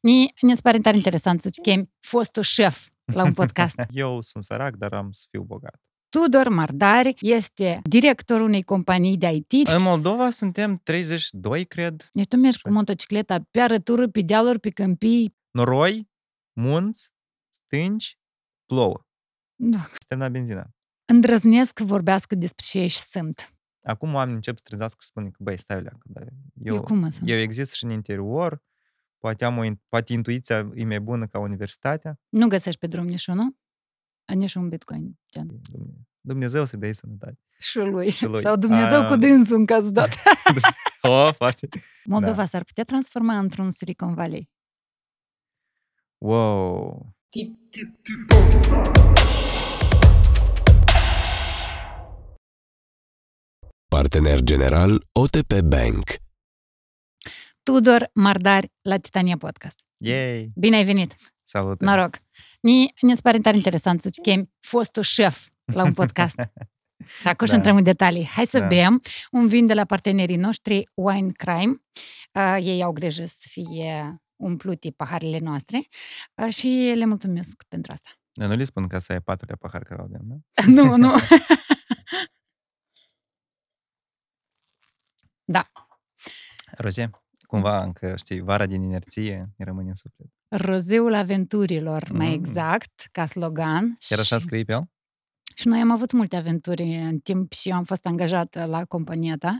Ni, ne pare tare interesant să-ți chemi fostul șef la un podcast. Eu sunt sărac, dar am să fiu bogat. Tudor Mardari este directorul unei companii de IT. În Moldova suntem 32, cred. Deci tu mergi cu motocicleta pe arătură, pe dealuri, pe câmpii. Noroi, munți, stânci, plouă. Da. Se termina benzina. Îndrăznesc să vorbească despre ce ești sunt. Acum oamenii încep să trezească să spună că, băi, stai leacă, dar eu, Eu cum mă sunt? eu exist și în interior, poate, am o, in- poate intuiția e mai bună ca universitatea. Nu găsești pe drum niciunul? Nici un bitcoin. Gen. Dumne- Dumnezeu să dea sănătate. Și lui. Și lui. Sau Dumnezeu A. cu dânsul în cazul dat. Oh, foarte. Moldova Da. s-ar putea transforma într-un Silicon Valley. Wow. Partener general OTP Bank. Tudor Mardari la Titania Podcast. Yay! Bine ai venit! Salut! Noroc! Ni, ne pare tare interesant să-ți chemi fostul șef la un podcast. Și acum și Da. intrăm în detalii. Hai să Da. bem un vin de la partenerii noștri, Wine Crime. Uh, ei au grijă să fie umplute paharele noastre uh, și le mulțumesc pentru asta. Eu nu le spun că asta e patrulea pahar care avem, nu? nu, nu. da. Roze, cumva încă, știi, vara din inerție îi rămâne în suflet. Rozeul aventurilor, mai Mm. exact, ca slogan. Chiar așa scrie pe el? Și noi am avut multe aventuri în timp și eu am fost angajată la compania ta.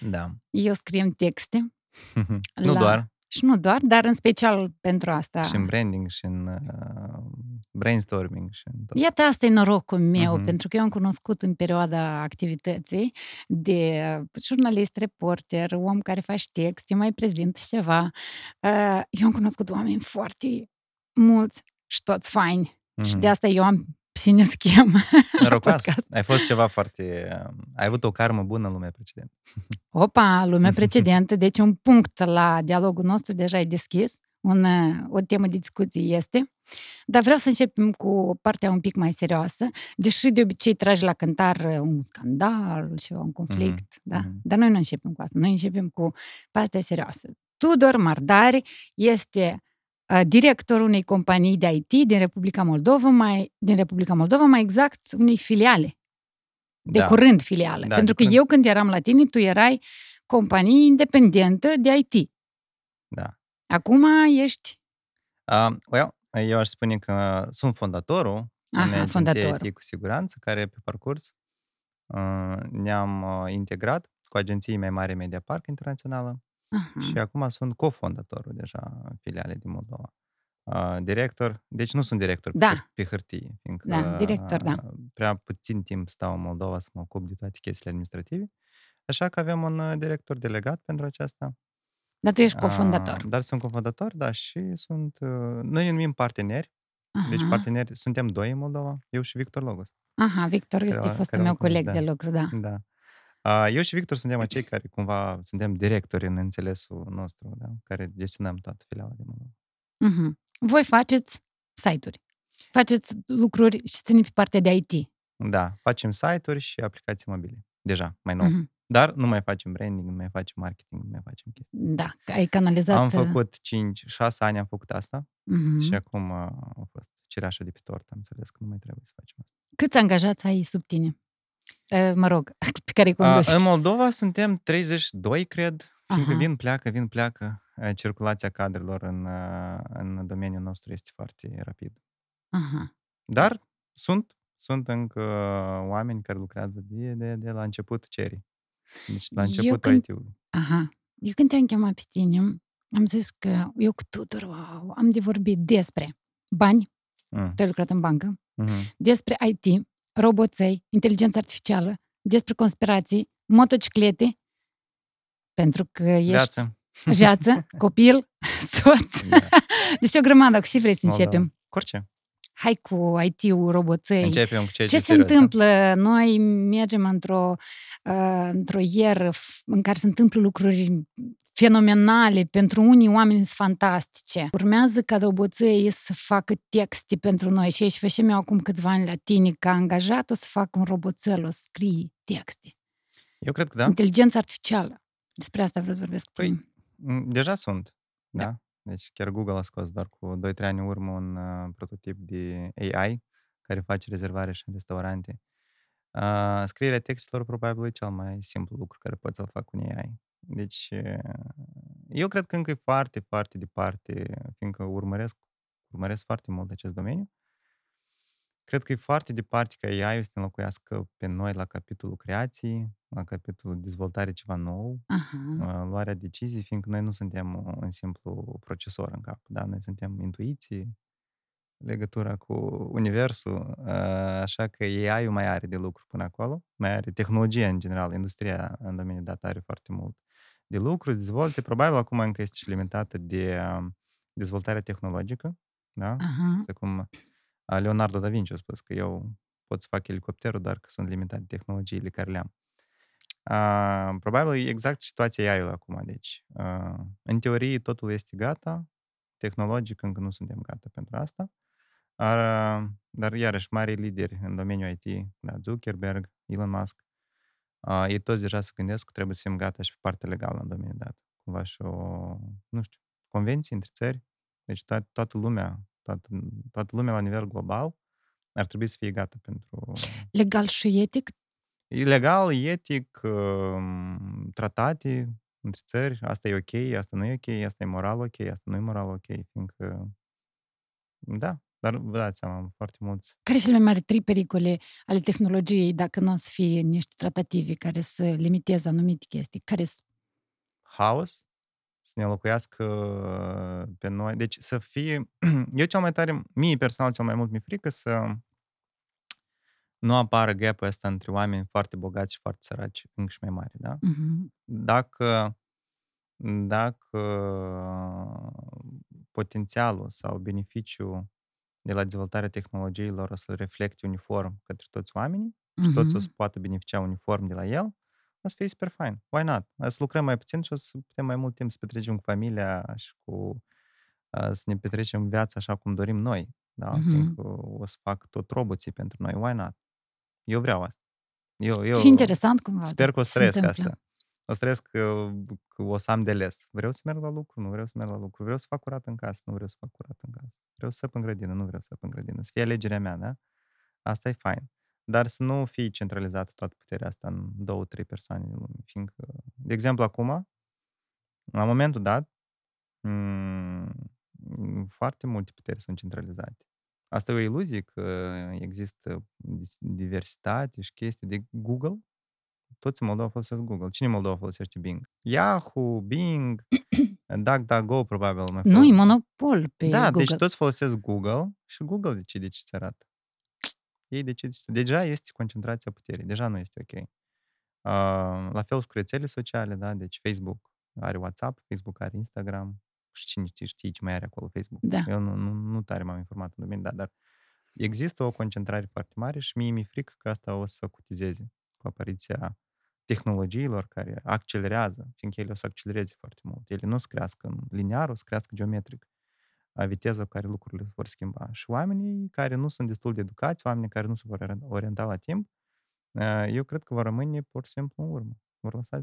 Da. Eu scriem texte nu La- doar, și nu doar, dar în special pentru asta. și în branding, și în uh, brainstorming, și în tot. Iată, asta e norocul meu, Mhm. pentru că eu am cunoscut în perioada activității de jurnalist, reporter, om care faci texte, mai prezint și ceva. Uh, Eu am cunoscut oameni foarte mulți și toți faini. Și de asta eu am cine chem la Norocoasă. podcast. Ai fost ceva foarte... Ai avut o karmă bună în lumea precedentă. Opa, lumea precedentă, deci un punct la dialogul nostru deja e deschis, un, o temă de discuție este, dar vreau să începem cu partea un pic mai serioasă, deși de obicei tragi la cântar un scandal și un conflict, da? mhm. Dar noi nu începem cu asta, noi începem cu partea serioasă. Tudor Mardari este uh, directorul unei companii de IT din Republica Moldova, mai, din Republica Moldova, mai exact unei filiale. De Da. curând filială. Da, Pentru de că curând. eu când eram la tine, tu erai companie independentă de IT. Da. Acum ești... Uh, well, eu aș spune că sunt fondatorul Aha, unei agenții fondatorul. IT cu siguranță, care pe parcurs uh, ne-am uh, integrat cu agenții mai mari Media Park Internațională Aha. și acum sunt cofondatorul deja în filiale din Moldova. Uh, director, deci nu sunt director Da. pe, hâr- pe hârtie, fiindcă Da, director, da. uh, prea puțin timp stau în Moldova să mă ocup de toate chestiile administrative, așa că avem un uh, director delegat pentru aceasta. Dar tu ești cofondator. Uh, dar sunt cofondator, da, și sunt... Uh, noi ne numim parteneri, deci Aha. parteneri, suntem doi în Moldova, eu și Victor Logos. Aha, Victor care este o- fostul care o meu cunosc, coleg da. de lucru, da. Da. Uh, eu și Victor suntem acei care cumva suntem directori în înțelesul nostru, da? care gestionăm toată filiala de Moldova. Mhm. Voi faceți site-uri. Faceți lucruri și țineți pe partea de IT. Da, facem site-uri și aplicații mobile. Deja, mai nou. Mhm. Dar nu mai facem branding, nu mai facem marketing, nu mai facem chestii. Da, că ai canalizat... Am uh, făcut 5, 6 ani am făcut asta mhm. și acum uh, a fost cireașa de pe tort. Am înțeles că nu mai trebuie să facem asta. Câți angajați ai sub tine? Uh, Mă rog, pe care îi Uh, conduci. în Moldova suntem 32, cred, fiindcă Aha. vin, pleacă, vin, pleacă. Uh, Circulația cadrelor în, uh, în domeniul nostru este foarte rapid. Aha. Dar sunt, sunt încă oameni care lucrează de, de, de la început cerii. Deci la Eu începutul când- IT-ului. Aha. Eu când te-am chemat pe tine, am zis că eu cu Tudor, wow, am de vorbit despre bani, Mm. tu ai lucrat în bancă, Mhm. despre IT, roboței, inteligență artificială, despre conspirații, motociclete, pentru că ești Viață. viață, copil, soț. Da. Deci o grămadă, cu ce vrei să Moldova. începem? Cu orice. Hai cu IT-ul, roboței. Începem cu ce Ce se întâmplă? Noi mergem într-o, uh, într-o ieră f- în care se întâmplă lucruri fenomenale, pentru unii oameni sunt fantastice. Urmează ca roboței să facă texte pentru noi și aici facem eu acum câțiva ani la tine ca angajat, o să fac un roboțel, o să scrii texte. Eu cred că da. Inteligența artificială. Despre asta vreau să vorbesc cu Păi, tine. Mm, Deja sunt. Da. Deci chiar Google a scos doar cu 2-3 ani în urmă un uh, prototip de AI care face rezervare și în restaurante. Uh, scrierea textelor probabil e cel mai simplu lucru care poți să-l fac cu un AI. Deci, uh, eu cred că încă e foarte, foarte departe, fiindcă urmăresc, urmăresc foarte mult acest domeniu. Cred că e foarte departe ca AI să ne înlocuiască pe noi la capitolul creației, la capitolul dezvoltare ceva nou, Aha. luarea decizii, fiindcă noi nu suntem un simplu procesor în cap, da? Noi suntem intuiții, legătura cu universul, așa că AI-ul mai are de lucru până acolo, mai are tehnologia în general, industria în domeniul data are foarte mult de lucru, dezvolte, probabil acum încă este și limitată de dezvoltarea tehnologică, da? Aha. Este cum Leonardo da Vinci a spus că eu pot să fac elicopterul doar că sunt limitat de tehnologiile care le-am. Uh, probabil e exact situația ai acum. Deci, uh, în teorie, totul este gata, tehnologic încă nu suntem gata pentru asta, dar, dar iarăși, mari lideri în domeniul IT, da, Zuckerberg, Elon Musk, uh, ei toți deja se gândesc că trebuie să fim gata și pe partea legală în domeniul dat. Cumva și o, nu știu, convenții între țări, deci to- toată lumea, toată, toată lumea la nivel global ar trebui să fie gata pentru... Legal și etic? E legal, etic, um, tratate între țări, asta e ok, asta nu e ok, asta e moral ok, asta nu e moral ok, fiindcă, da, dar vă dați seama, foarte mulți. Care sunt cele mai mari trei pericole ale tehnologiei dacă nu o să fie niște tratative care să limiteze anumite chestii? Care sunt? Haos, să ne locuiască pe noi. Deci să fie... Eu cel mai tare, mie personal cel mai mult mi-e frică să nu apară gap ăsta între oameni foarte bogați și foarte săraci, încă și mai mari, da? Uh-huh. Dacă, dacă potențialul sau beneficiul de la dezvoltarea tehnologiilor o să reflecte uniform către toți oamenii uh-huh. și toți o să poată beneficia uniform de la el, o să fie super fain. Why not? O să lucrăm mai puțin și o să putem mai mult timp să petrecem cu familia și cu să ne petrecem viața așa cum dorim noi. Da? Uh-huh. o să fac tot roboții pentru noi. Why not? Eu vreau asta. Eu, eu și interesant cumva. Sper că o să trăiesc asta. O să trăiesc că, că o să am de les. Vreau să merg la lucru, nu vreau să merg la lucru. Vreau să fac curat în casă, nu vreau să fac curat în casă. Vreau să săp în grădină, nu vreau să săp în grădină. Să fie alegerea mea, da? Asta e fain. Dar să nu fie centralizată toată puterea asta în două, trei persoane în lume. Fiindcă, de exemplu, acum, la momentul dat, m- foarte multe puteri sunt centralizate. Asta e o iluzie că există diversitate și chestii de Google. Toți în Moldova folosesc Google. Cine în Moldova folosește Bing? Yahoo, Bing, DuckDuckGo probabil. Mai nu, e monopol pe da, Google. deci toți folosesc Google și Google decide ce ți arată. Ei decide ce Deja este concentrația puterii. Deja nu este ok. Uh, la fel și cu rețele sociale, da? Deci Facebook are WhatsApp, Facebook are Instagram, și cine știe, știe ce mai are acolo Facebook. Da. Eu nu, nu, nu tare m-am informat în domeniu, da, dar există o concentrare foarte mare și mie mi-e frică că asta o să cutizeze cu apariția tehnologiilor care accelerează, fiindcă ele o să accelereze foarte mult. Ele nu o să crească în linear, o să crească geometric a viteza cu care lucrurile vor schimba. Și oamenii care nu sunt destul de educați, oamenii care nu se vor orienta la timp, eu cred că vor rămâne pur și simplu în urmă vor lăsa,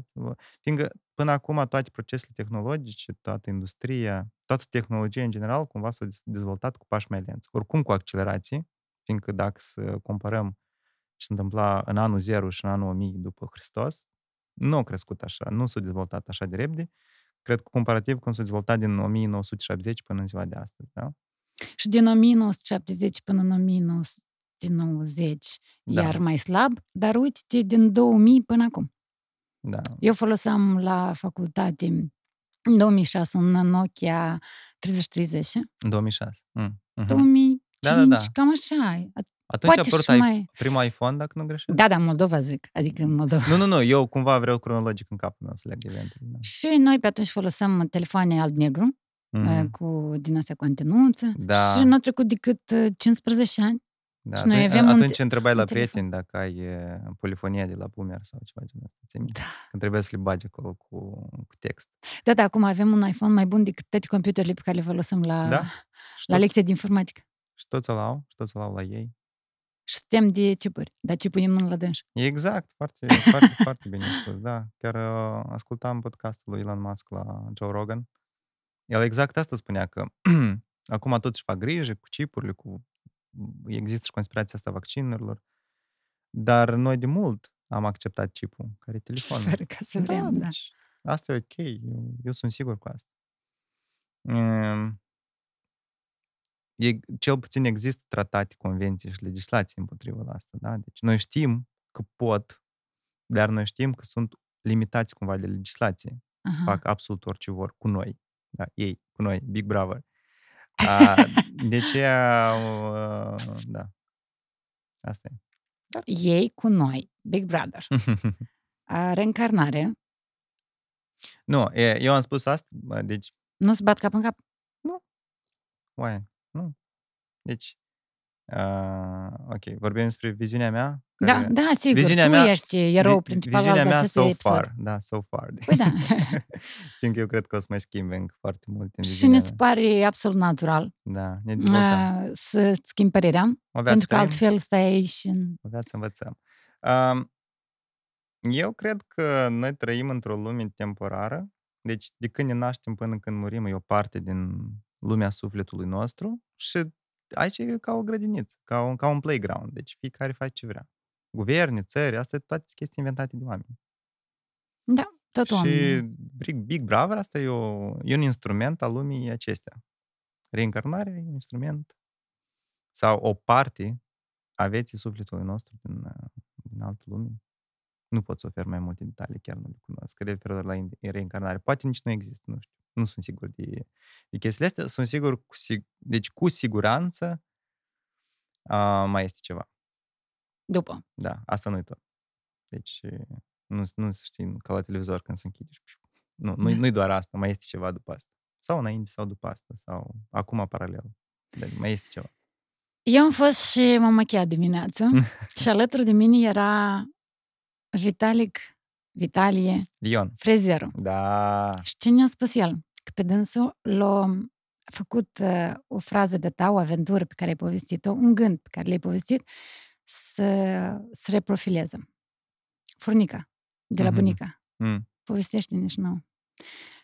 fiindcă până acum toate procesele tehnologice, toată industria, toată tehnologia în general cumva s-a dezvoltat cu pași mai lenți. Oricum cu accelerații, fiindcă dacă să comparăm ce se întâmpla în anul 0 și în anul 1000 după Hristos, nu a crescut așa, nu s-a dezvoltat așa de repede. Cred că comparativ cum s-a dezvoltat din 1970 până în ziua de astăzi, da? Și din 1970 până în 1990, da. iar mai slab, dar uite din 2000 până acum. Da. Eu foloseam la facultate în 2006 un Nokia 3030. În 2006. Mm. Uh-huh. 2005, da, da, da. cam așa. Atunci a apărut mai... primul iPhone, dacă nu greșesc? Da, da, Moldova zic, adică în Moldova. Nu, nu, nu, eu cumva vreau cronologic în capul meu să leg eventele. Da. Și noi pe atunci foloseam telefoane alb-negru, mm-hmm. cu din astea cu antenuță. Da. Și nu a trecut decât 15 ani. Da, și noi avem atunci un, întrebai la prieteni dacă ai polifonia de la Boomer sau ceva genul ăsta. Da. Când trebuie să le bagi acolo cu, cu text. Da, da, acum avem un iPhone mai bun decât toate computerele pe care le folosim la, da? la lecție de informatică. Și toți îl au, și toți îl au la ei. Și suntem de chipuri, dar chipul e mână la dânși. Exact, foarte, foarte, foarte bine spus, da. Chiar uh, ascultam podcastul lui Elon Musk la Joe Rogan el exact asta spunea, că acum toți își fac grijă cu chipurile, cu... există și conspirația asta vaccinurilor, dar noi de mult am acceptat chipul, care e telefonul. Fără ca să vrem, da. deci asta e ok, eu, eu sunt sigur cu asta. Ehm, E, cel puțin există tratate, convenții și legislații împotriva la asta, da? Deci noi știm că pot, dar noi știm că sunt limitați cumva de legislație să Aha. fac absolut orice vor cu noi. Da, ei, cu noi, Big Brother. A, de aceea, uh, da, asta e. Ei cu noi, Big Brother. A, reîncarnare, nu, e, eu am spus asta, bă, deci, nu se bat cap în cap. oaie, nu. Deci, uh, ok, vorbim despre viziunea mea. Da, da, sigur, tu ești erou vi- principal viziunea al mea acestui so episod. far, da, so far. Păi da. Fiindcă eu cred că o să mai schimbe încă foarte mult în și viziunea ne se pare absolut natural mea. Da, ne dezvoltăm. uh, să schimbi părerea, O viață pentru că trăim, altfel stai aici și... în- o viață învățăm. Um, eu cred că noi trăim într-o lume temporară, deci de când ne naștem până când murim e o parte din lumea sufletului nostru și aici e ca o grădiniță, ca un, ca un playground, deci fiecare face ce vrea. Guverne, țări, astea toate sunt chestii inventate de oameni. Da, tot și oamenii. Big, Big Brother asta e, o, e un instrument al lumii acestea. Reîncarnarea e un instrument sau o parte a vieții sufletului nostru din, uh, din altă lume. Nu pot să ofer mai multe detalii, chiar nu le cunosc. Referitor la in- reîncarnare. Poate nici nu există, nu știu. Nu sunt sigur de, de chestiile astea. Sunt sigur, cu, sig- deci cu siguranță uh, mai este ceva. După. Da, asta nu-i tot. Deci nu, nu se știi ca la televizor când se închide. și- Nu, nu, Da. nu-i doar asta, mai este ceva după asta. Sau înainte, sau după asta, sau acum paralel. Deci mai este ceva. Eu am fost și m-am machiat dimineață și alături de mine era Vitalic, Vitalie, Lion. frezerul. Da. Și ce ne-a spus el? Că pe dânsul l-a făcut uh, o frază de ta, o aventură pe care ai povestit-o, un gând pe care l-ai povestit, să se reprofileze. Furnica, de la Mhm. bunica. Mm. Povestește-ne și nouă.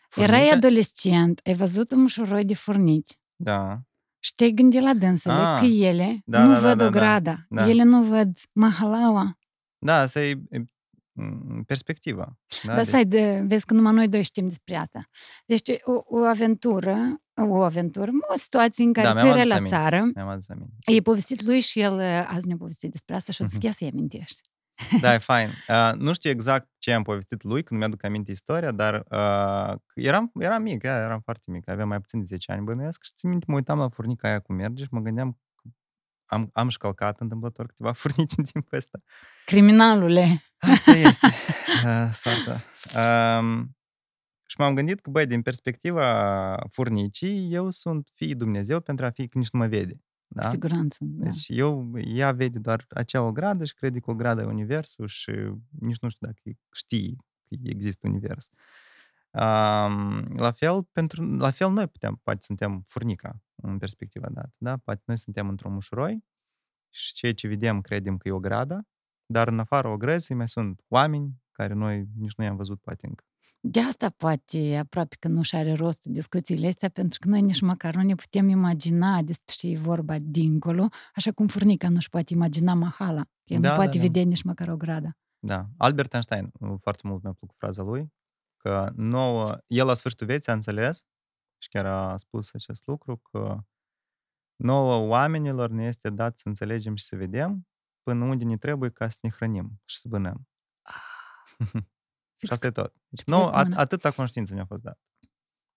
Furnică? Erai adolescent, ai văzut un mușuroi de furnici Da. și te-ai gândit la dânsele Ah, că ele da, nu da, da, văd da, o da, grada, da. ele nu văd mahalaua. Da, asta e e, m, perspectiva. Da, Dar stai, de, vezi că numai noi doi știm despre asta. Deci o, o aventură, o aventură, o situație în care Da, tu mi-am erai adus la aminte. țară, Mi-am adus aminte. i-ai povestit lui și el uh, azi ne-a povestit despre asta și o să Mhm. ia să-i amintești. Da, e fain. Uh, nu știu exact ce am povestit lui, când mi-aduc aminte istoria, dar uh, eram, eram mic, da, eram foarte mic, aveam mai puțin de 10 ani bănuiesc și țin minte, mă uitam la furnica aia cum merge și mă gândeam că am, am și călcat întâmplător câteva furnici în timpul ăsta. Criminalule! Asta este uh, soarta. Um, și m-am gândit că, băi, din perspectiva furnicii, eu sunt fiii Dumnezeu pentru a fi că nici nu mă vede. Cu Da? siguranță. Da. Deci eu, ea vede doar acea o gradă și crede că o gradă e universul și nici nu știu dacă știi că există univers. Um, la fel, pentru, la fel noi putem, poate suntem furnica în perspectiva dată, da? Poate noi suntem într-un mușuroi și ceea ce vedem credem că e o gradă, dar în afara o grăzii mai sunt oameni care noi nici nu i-am văzut poate încă. De asta poate aproape că nu și are rost discuțiile astea, pentru că noi nici măcar nu ne putem imagina despre ce e vorba dincolo, așa cum furnica nu-și poate imagina mahala. El Da, nu da, poate da. vedea nici măcar o gradă. Da. Albert Einstein, foarte mult mi-a plăcut fraza lui, că nouă, el la sfârșitul vieții a înțeles și chiar a spus acest lucru, că nouă oamenilor ne este dat să înțelegem și să vedem până unde ne trebuie ca să ne hrănim și să bănăm. Și asta e tot. Deci, Fix nouă, at- mână. atâta conștiință ne-a fost dat.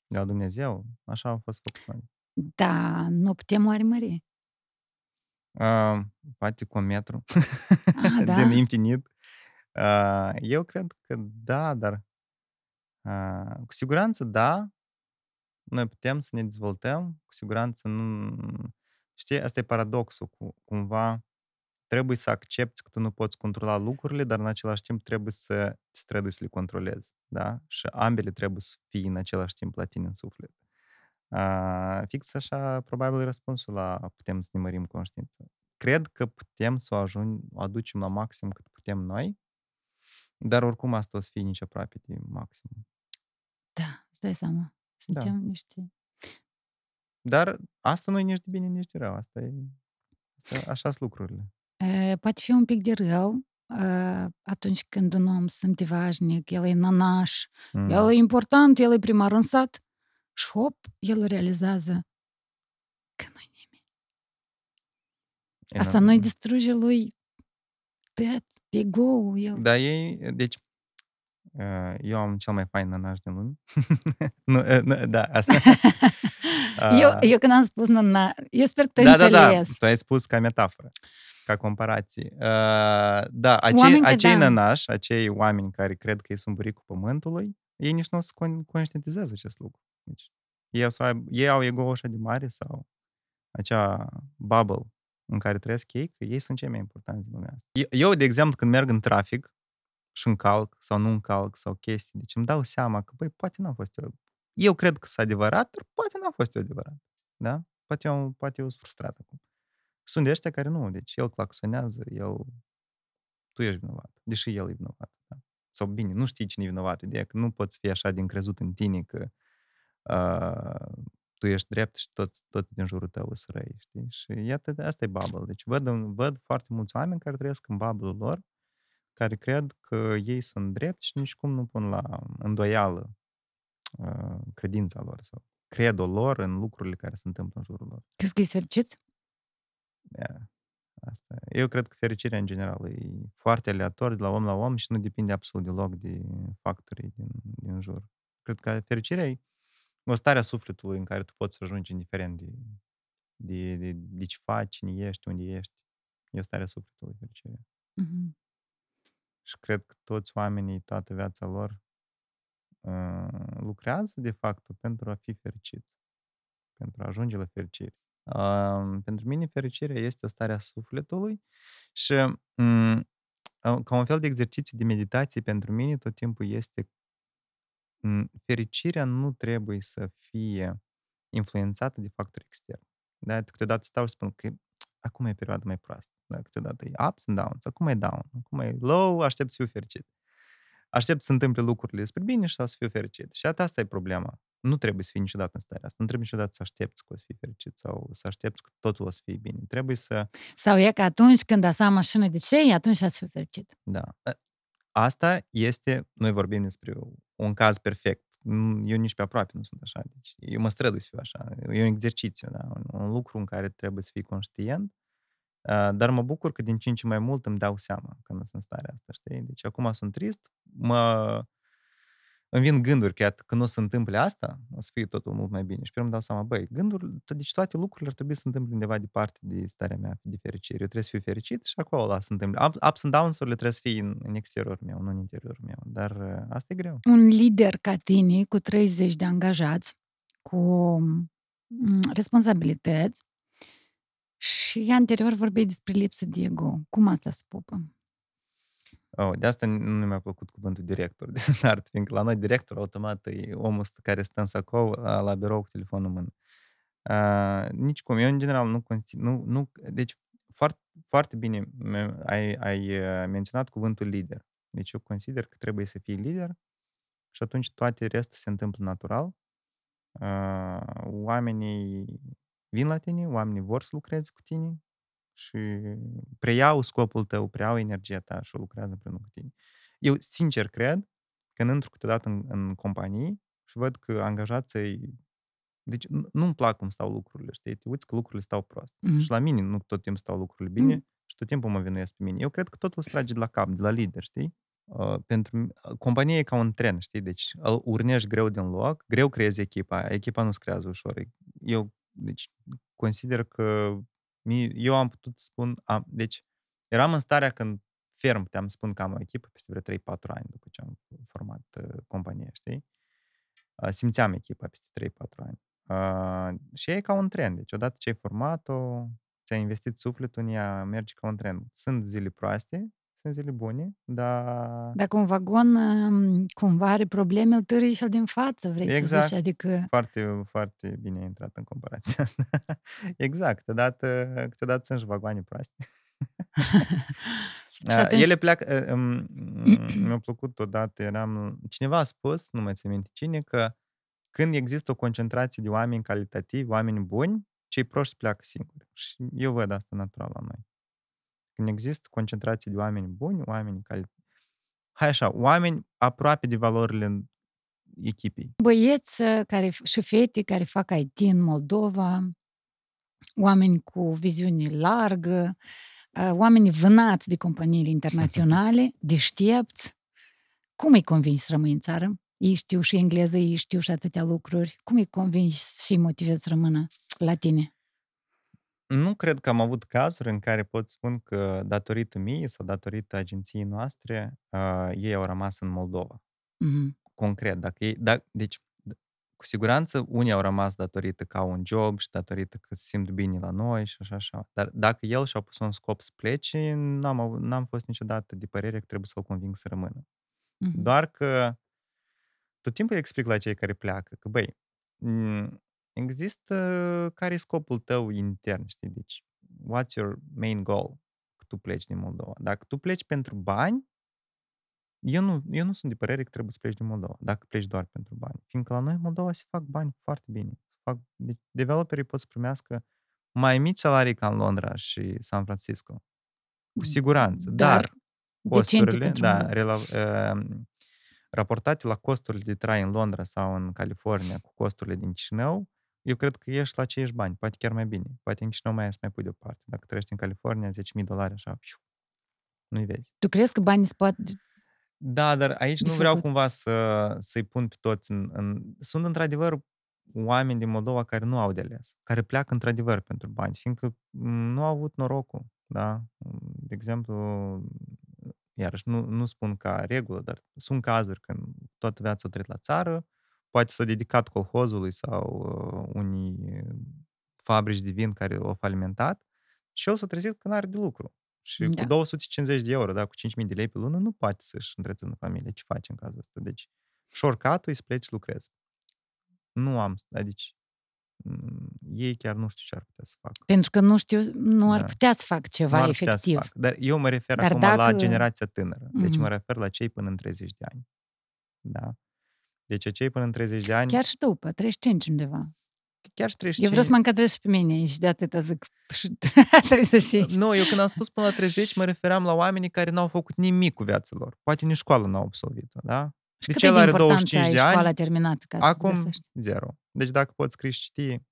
De la Dumnezeu, așa a fost făcut noi. Da, nu putem oare mări. Uh, poate cu un metru Ah, da? din infinit. Uh, eu cred că da, dar uh, cu siguranță da, noi putem să ne dezvoltăm, cu siguranță nu... Știi, asta e paradoxul, cu, cumva trebuie să accepti că tu nu poți controla lucrurile, dar în același timp trebuie să te strădui să le controlezi, da? Și ambele trebuie să fie în același timp la tine în suflet. Uh, fix așa, probabil, e răspunsul la putem să ne mărim conștiința. Cred că putem să o, ajung, o aducem la maxim cât putem noi, dar oricum asta o să fie nici aproape de maxim. Da, îți dai seama. Suntem niște Dar asta nu e nici de bine, nici de rău. Asta e... Asta, așa sunt lucrurile. E, poate fi un pic de rău uh, atunci când un om se simte vașnic, el e nanaș, Mm. el e important, el e primar în sat și hop, el realizează că nu-i nimeni. E Asta normal. nu-i distruge lui tot, ego-ul, el. Dar ei, deci, uh, eu am cel mai fain nănaș din lume. nu, uh, nu, da, asta. Eu, Uh, eu când am spus nana, eu sper că te da, da, da, înțeles. tu ai spus ca metaforă, ca comparație. Uh, da, acei, Oameni că acei da. nănași, acei oameni care cred că ei sunt buricul pământului, ei nici nu o să con- conștientizează acest lucru. Deci, ei, o să aibă, ei au ego așa de mare sau acea bubble în care trăiesc ei, că ei sunt cei mai importanți din lumea asta. Eu- Eu, de exemplu, când merg în trafic și încalc sau nu încalc sau chestii, deci îmi dau seama că, băi, poate n-a fost eu. Eu cred că s-a adevărat, dar poate n-a fost eu adevărat. Da? Poate eu, poate eu sunt frustrat acum. Sunt de ăștia care nu, deci el claxonează, el... Tu ești vinovat, deși el e vinovat. Da? Sau bine, nu știi cine e vinovat, ideea că nu poți fi așa din crezut în tine că uh, tu ești drept și toți, toți din jurul tău sunt răi, știi? Și iată, asta e bubble. Deci văd, văd foarte mulți oameni care trăiesc în bubble lor, care cred că ei sunt drepți și nici cum nu pun la îndoială uh, credința lor sau credul lor în lucrurile care se întâmplă în jurul lor. Crezi că e fericiți? Yeah. Asta. Eu cred că fericirea în general e foarte aleator de la om la om și nu depinde absolut deloc de factorii din, din jur. Cred că fericirea e o stare a sufletului în care tu poți să ajungi indiferent de, de, de, de ce faci, cine ești, unde ești. E o stare a sufletului fericirea. Mhm. Și cred că toți oamenii, toată viața lor, uh, lucrează de fapt pentru a fi fericiți, pentru a ajunge la fericire. Uh, pentru mine fericirea este o stare a sufletului și um, ca un fel de exercițiu de meditație pentru mine tot timpul este um, fericirea nu trebuie să fie influențată de factori externi. Da? Câteodată stau și spun că acum e perioada mai proastă. Da? Câteodată e ups and downs, acum e down, acum e low, aștept să fiu fericit. Aștept să se întâmple lucrurile spre bine și să fiu fericit. Și asta e problema. Nu trebuie să fii niciodată în starea asta. Nu trebuie niciodată să aștepți că o să fii fericit sau să aștepți că totul o să fie bine. Trebuie să... Sau e că atunci când a sa mașină de ce, atunci ați fi fericit. Da. Asta este, noi vorbim despre un caz perfect. Eu nici pe aproape nu sunt așa. Deci eu mă strădui să fiu așa. E un exercițiu, da? un, un lucru în care trebuie să fii conștient dar mă bucur că din ce în ce mai mult îmi dau seama că nu sunt în starea asta, știi? Deci acum sunt trist, mă... îmi vin gânduri că, iată, când o să se întâmple asta, o să fie totul mult mai bine. Și pe urmă îmi dau seama, băi, gânduri, deci toate lucrurile ar trebui să se întâmple undeva departe de starea mea de fericire. Eu trebuie să fiu fericit și acolo la se întâmplă. Ups and downs-urile trebuie să fie în, în exteriorul meu, nu în interiorul meu. Dar asta e greu. Un lider ca tine, cu 30 de angajați, cu responsabilități, și anterior vorbeai despre lipsă de ego. Cum asta se pupă? Oh, de asta nu mi-a plăcut cuvântul director de start, fiindcă la noi director automat e omul care stă în sacou la, la birou cu telefonul în mână. Uh, nici cum. Eu, în general, nu nu, nu Deci, foarte, foarte bine ai, ai menționat cuvântul lider. Deci eu consider că trebuie să fii lider și atunci toate restul se întâmplă natural. Uh, oamenii vin la tine, oamenii vor să lucreze cu tine și preiau scopul tău, preiau energia ta și o lucrează împreună cu tine. Eu, sincer, cred că într câteodată în, în companii și văd că angajații deci nu-mi plac cum stau lucrurile, știi? Te uiți că lucrurile stau prost. Mm-hmm. Și la mine nu tot timpul stau lucrurile bine mm-hmm. și tot timpul mă vinuiesc pe mine. Eu cred că totul se trage de la cap, de la lider, știi? Uh, pentru compania e ca un tren, știi? Deci îl urnești greu din loc, greu creezi echipa, echipa nu se creează ușor. Eu, deci, consider că eu am putut spun, am, deci eram în starea când ferm puteam spun că am o echipă peste vreo 3-4 ani după ce am format uh, compania, știi? Uh, simțeam echipa peste 3-4 ani. Uh, și e ca un trend. Deci odată ce ai format-o, ți-ai investit sufletul în ea, merge ca un trend. Sunt zile proaste, sunt zile bune, dar... Dacă un vagon cumva are probleme, îl târâi și din față, vrei exact. să zici, adică... Foarte, foarte bine ai intrat în comparația asta. exact, câteodată, câteodată sunt și vagoane proaste. atunci... Ele pleacă... Mi-a plăcut odată, eram... Cineva a spus, nu mai țin minte cine, că când există o concentrație de oameni calitativi, oameni buni, cei proști pleacă singuri. Și eu văd asta natural la noi. Când există concentrație de oameni buni, oameni calitativi, hai așa, oameni aproape de valorile echipei. Băieți uh, care, și fete care fac IT în Moldova, oameni cu viziune largă, uh, oameni vânați de companiile internaționale, deștepți. Cum îi convingi să rămâi în țară? Ei știu și engleză, ei știu și atâtea lucruri. Cum îi convingi și îi motivezi să rămână la tine? Nu cred că am avut cazuri în care pot spun că datorită mie sau datorită agenției noastre, uh, ei au rămas în Moldova. Mm-hmm. Concret. Dacă ei, da, deci, cu siguranță, unii au rămas datorită că au un job și datorită că se simt bine la noi și așa, așa. Dar dacă el și-a pus un scop să plece, n-am, avut, n-am fost niciodată de părere că trebuie să-l conving să rămână. Mm-hmm. Doar că tot timpul explic la cei care pleacă că, băi, există care e scopul tău intern, știi? Deci, what's your main goal? Că tu pleci din Moldova. Dacă tu pleci pentru bani, eu nu, eu nu sunt de părere că trebuie să pleci din Moldova, dacă pleci doar pentru bani. Fiindcă la noi în Moldova se fac bani foarte bine. Fac, deci developerii pot să primească mai mici salarii ca în Londra și San Francisco. Cu siguranță. Dar, dar costurile, da, rela, uh, raportate la costurile de trai în Londra sau în California cu costurile din Chișinău, eu cred că ești la aceiași bani, poate chiar mai bine. Poate în Chișinău mai ești mai pui deoparte. Dacă trăiești în California, 10.000 dolari, așa, piu, nu-i vezi. Tu crezi că banii se pot Da, dar aici nu vreau cumva să, să-i pun pe toți în, în... Sunt într-adevăr oameni din Moldova care nu au de ales, care pleacă într-adevăr pentru bani, fiindcă nu au avut norocul, da? De exemplu, iarăși nu, nu spun ca regulă, dar sunt cazuri când toată viața a trăit la țară, poate s-a dedicat colhozului sau uh, unii fabrici de vin care au falimentat și el s-a trezit că nu are de lucru. Și da. cu 250 de euro, da, cu 5.000 de lei pe lună, nu poate să-și întrețină familia. Ce face în cazul ăsta? Deci, shortcut-ul îi pleci să lucrezi. Nu am, adică ei chiar nu știu ce ar putea să facă. Pentru că nu știu, nu ar da. putea să facă ceva nu ar efectiv. Să facă. Dar eu mă refer Dar acum dacă... la generația tânără. Deci mm-hmm. mă refer la cei până în 30 de ani. Da? Deci cei până în 30 de ani... Chiar și după, 35 undeva. Chiar și 35. Eu vreau să mă încadrez și pe mine și de atâta zic și 35. Nu, eu când am spus până la 30 mă refeream la oamenii care n-au făcut nimic cu viața lor. Poate nici școală n-au absolvit-o, da? Și deci el are 25 de ani, școala terminată ca acum să zero. Deci dacă poți scrie și știi,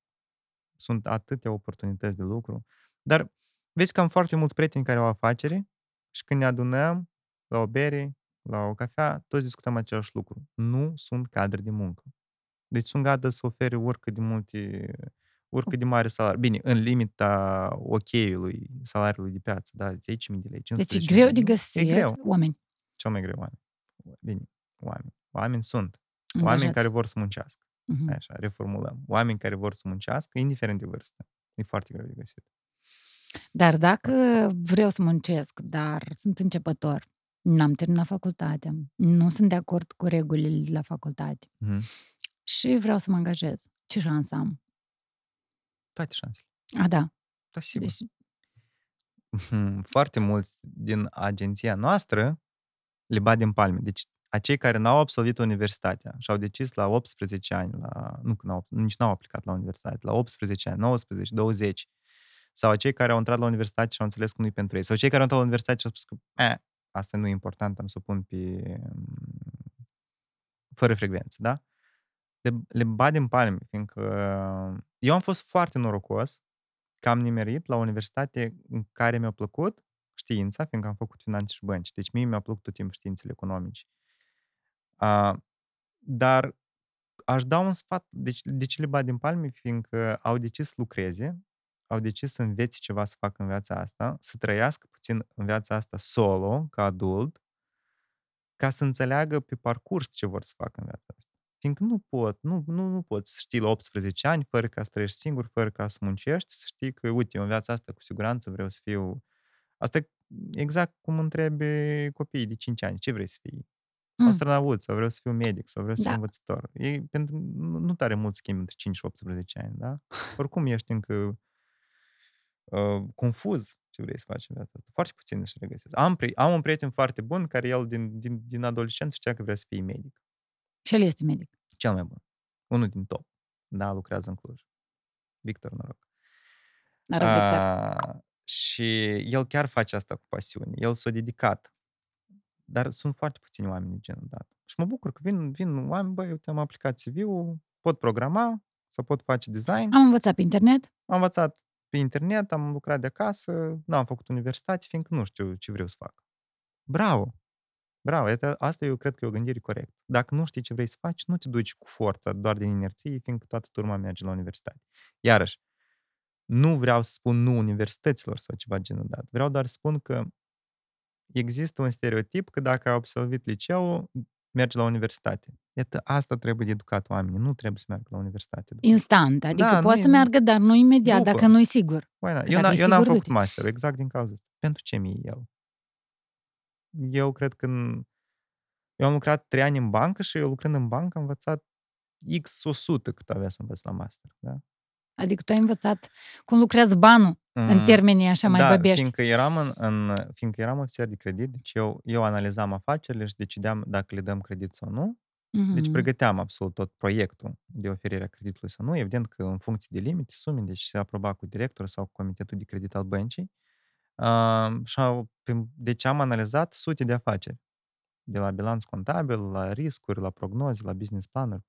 sunt atâtea oportunități de lucru. Dar vezi că am foarte mulți prieteni care au afaceri și când ne adunăm la o bere, la o cafea, toți discutăm același lucru. Nu sunt cadre de muncă. Deci sunt gata să ofere oricât de multe, oricât de mare salariu. Bine, în limita ok-ului, salariului de piață, da, 10.000 de lei, 15.000 Deci e greu de găsit e greu. oameni. Cel mai greu oameni. Bine, oameni. Oameni sunt. Oameni Angajați. care vor să muncească. Uh-huh. Așa, reformulăm. Oameni care vor să muncească, indiferent de vârstă. E foarte greu de găsit. Dar dacă vreau să muncesc, dar sunt începător, n-am terminat facultatea, nu sunt de acord cu regulile de la facultate uh-huh. și vreau să mă angajez, ce șansă am? Toate șansele. A, da. Da, sigur. Deci... Foarte mulți din agenția noastră le bat din palme. Deci acei care n-au absolvit universitatea și au decis la 18 ani, la, nu, n-au, nici n-au aplicat la universitate, la 18 ani, 19, 20, sau acei care au intrat la universitate și au înțeles că nu e pentru ei, sau cei care au intrat la universitate și au spus că eh, asta nu e important, am să o pun pe fără frecvență, da? Le, le bat din palme, fiindcă eu am fost foarte norocos că am nimerit la universitate în care mi-a plăcut știința, fiindcă am făcut finanțe și bănci. Deci mie mi-a plăcut tot timpul științele economice. Uh, dar aș da un sfat, deci de ce le bat din palme? Fiindcă au decis să lucreze, au decis să învețe ceva să facă în viața asta, să trăiască puțin în viața asta solo, ca adult, ca să înțeleagă pe parcurs ce vor să facă în viața asta. Fiindcă nu pot, nu, nu, nu poți să știi la 18 ani, fără ca să trăiești singur, fără ca să muncești, să știi că, uite, în viața asta cu siguranță vreau să fiu... Asta e exact cum întrebi copiii de 5 ani, ce vrei să fii? mm. astronaut sau vreau să fiu medic sau vreau să da. fiu învățător. E, pentru, nu, nu tare mult schimb între 5 și 18 ani, da? Oricum ești încă uh, confuz ce vrei să faci în viața asta. Foarte puțin își regăsesc. Am, am un prieten foarte bun care el din, din, din adolescent știa că vrea să fie medic. Și el este medic. Cel mai bun. unul din top. Da, lucrează în Cluj. Victor, noroc. Noroc, Victor. Uh, și el chiar face asta cu pasiune. El s-a dedicat. Dar sunt foarte puțini oameni de genul dat. Și mă bucur că vin, vin oameni, băi, uite, am aplicat CV-ul, pot programa, să pot face design. Am învățat pe internet. Am învățat pe internet, am lucrat de acasă, n-am făcut universitate, fiindcă nu știu ce vreau să fac. Bravo! Bravo! Asta eu cred că e o gândire corectă. Dacă nu știi ce vrei să faci, nu te duci cu forța, doar din inerție, fiindcă toată turma merge la universitate. Iarăși, nu vreau să spun nu universităților sau ceva genul dat. Vreau doar să spun că există un stereotip că dacă ai absolvit liceul, mergi la universitate. Iată, asta trebuie de educat oamenii, nu trebuie să meargă la universitate. Instant, adică da, poate să meargă, dar nu imediat, după. dacă nu-i sigur. Păi, na, eu, n- eu n-am făcut master, exact din cauza asta. Pentru ce mi el? Eu cred că în... eu am lucrat trei ani în bancă și eu lucrând în bancă am învățat X 100 cât avea să învăț la master. Da? Adică tu ai învățat cum lucrează banul mm, în termenii așa mai da, băbești. Fiindcă eram, în, în, fiindcă eram ofițer de credit, deci eu, eu analizam afacerile și decideam dacă le dăm credit sau nu. Mm-hmm. Deci pregăteam absolut tot proiectul de oferire a creditului sau nu. Evident că în funcție de limite, sume, deci se aproba cu directorul sau cu comitetul de credit al băncii. Uh, și deci am analizat sute de afaceri. De la bilanț contabil, la riscuri, la prognoze, la business planner,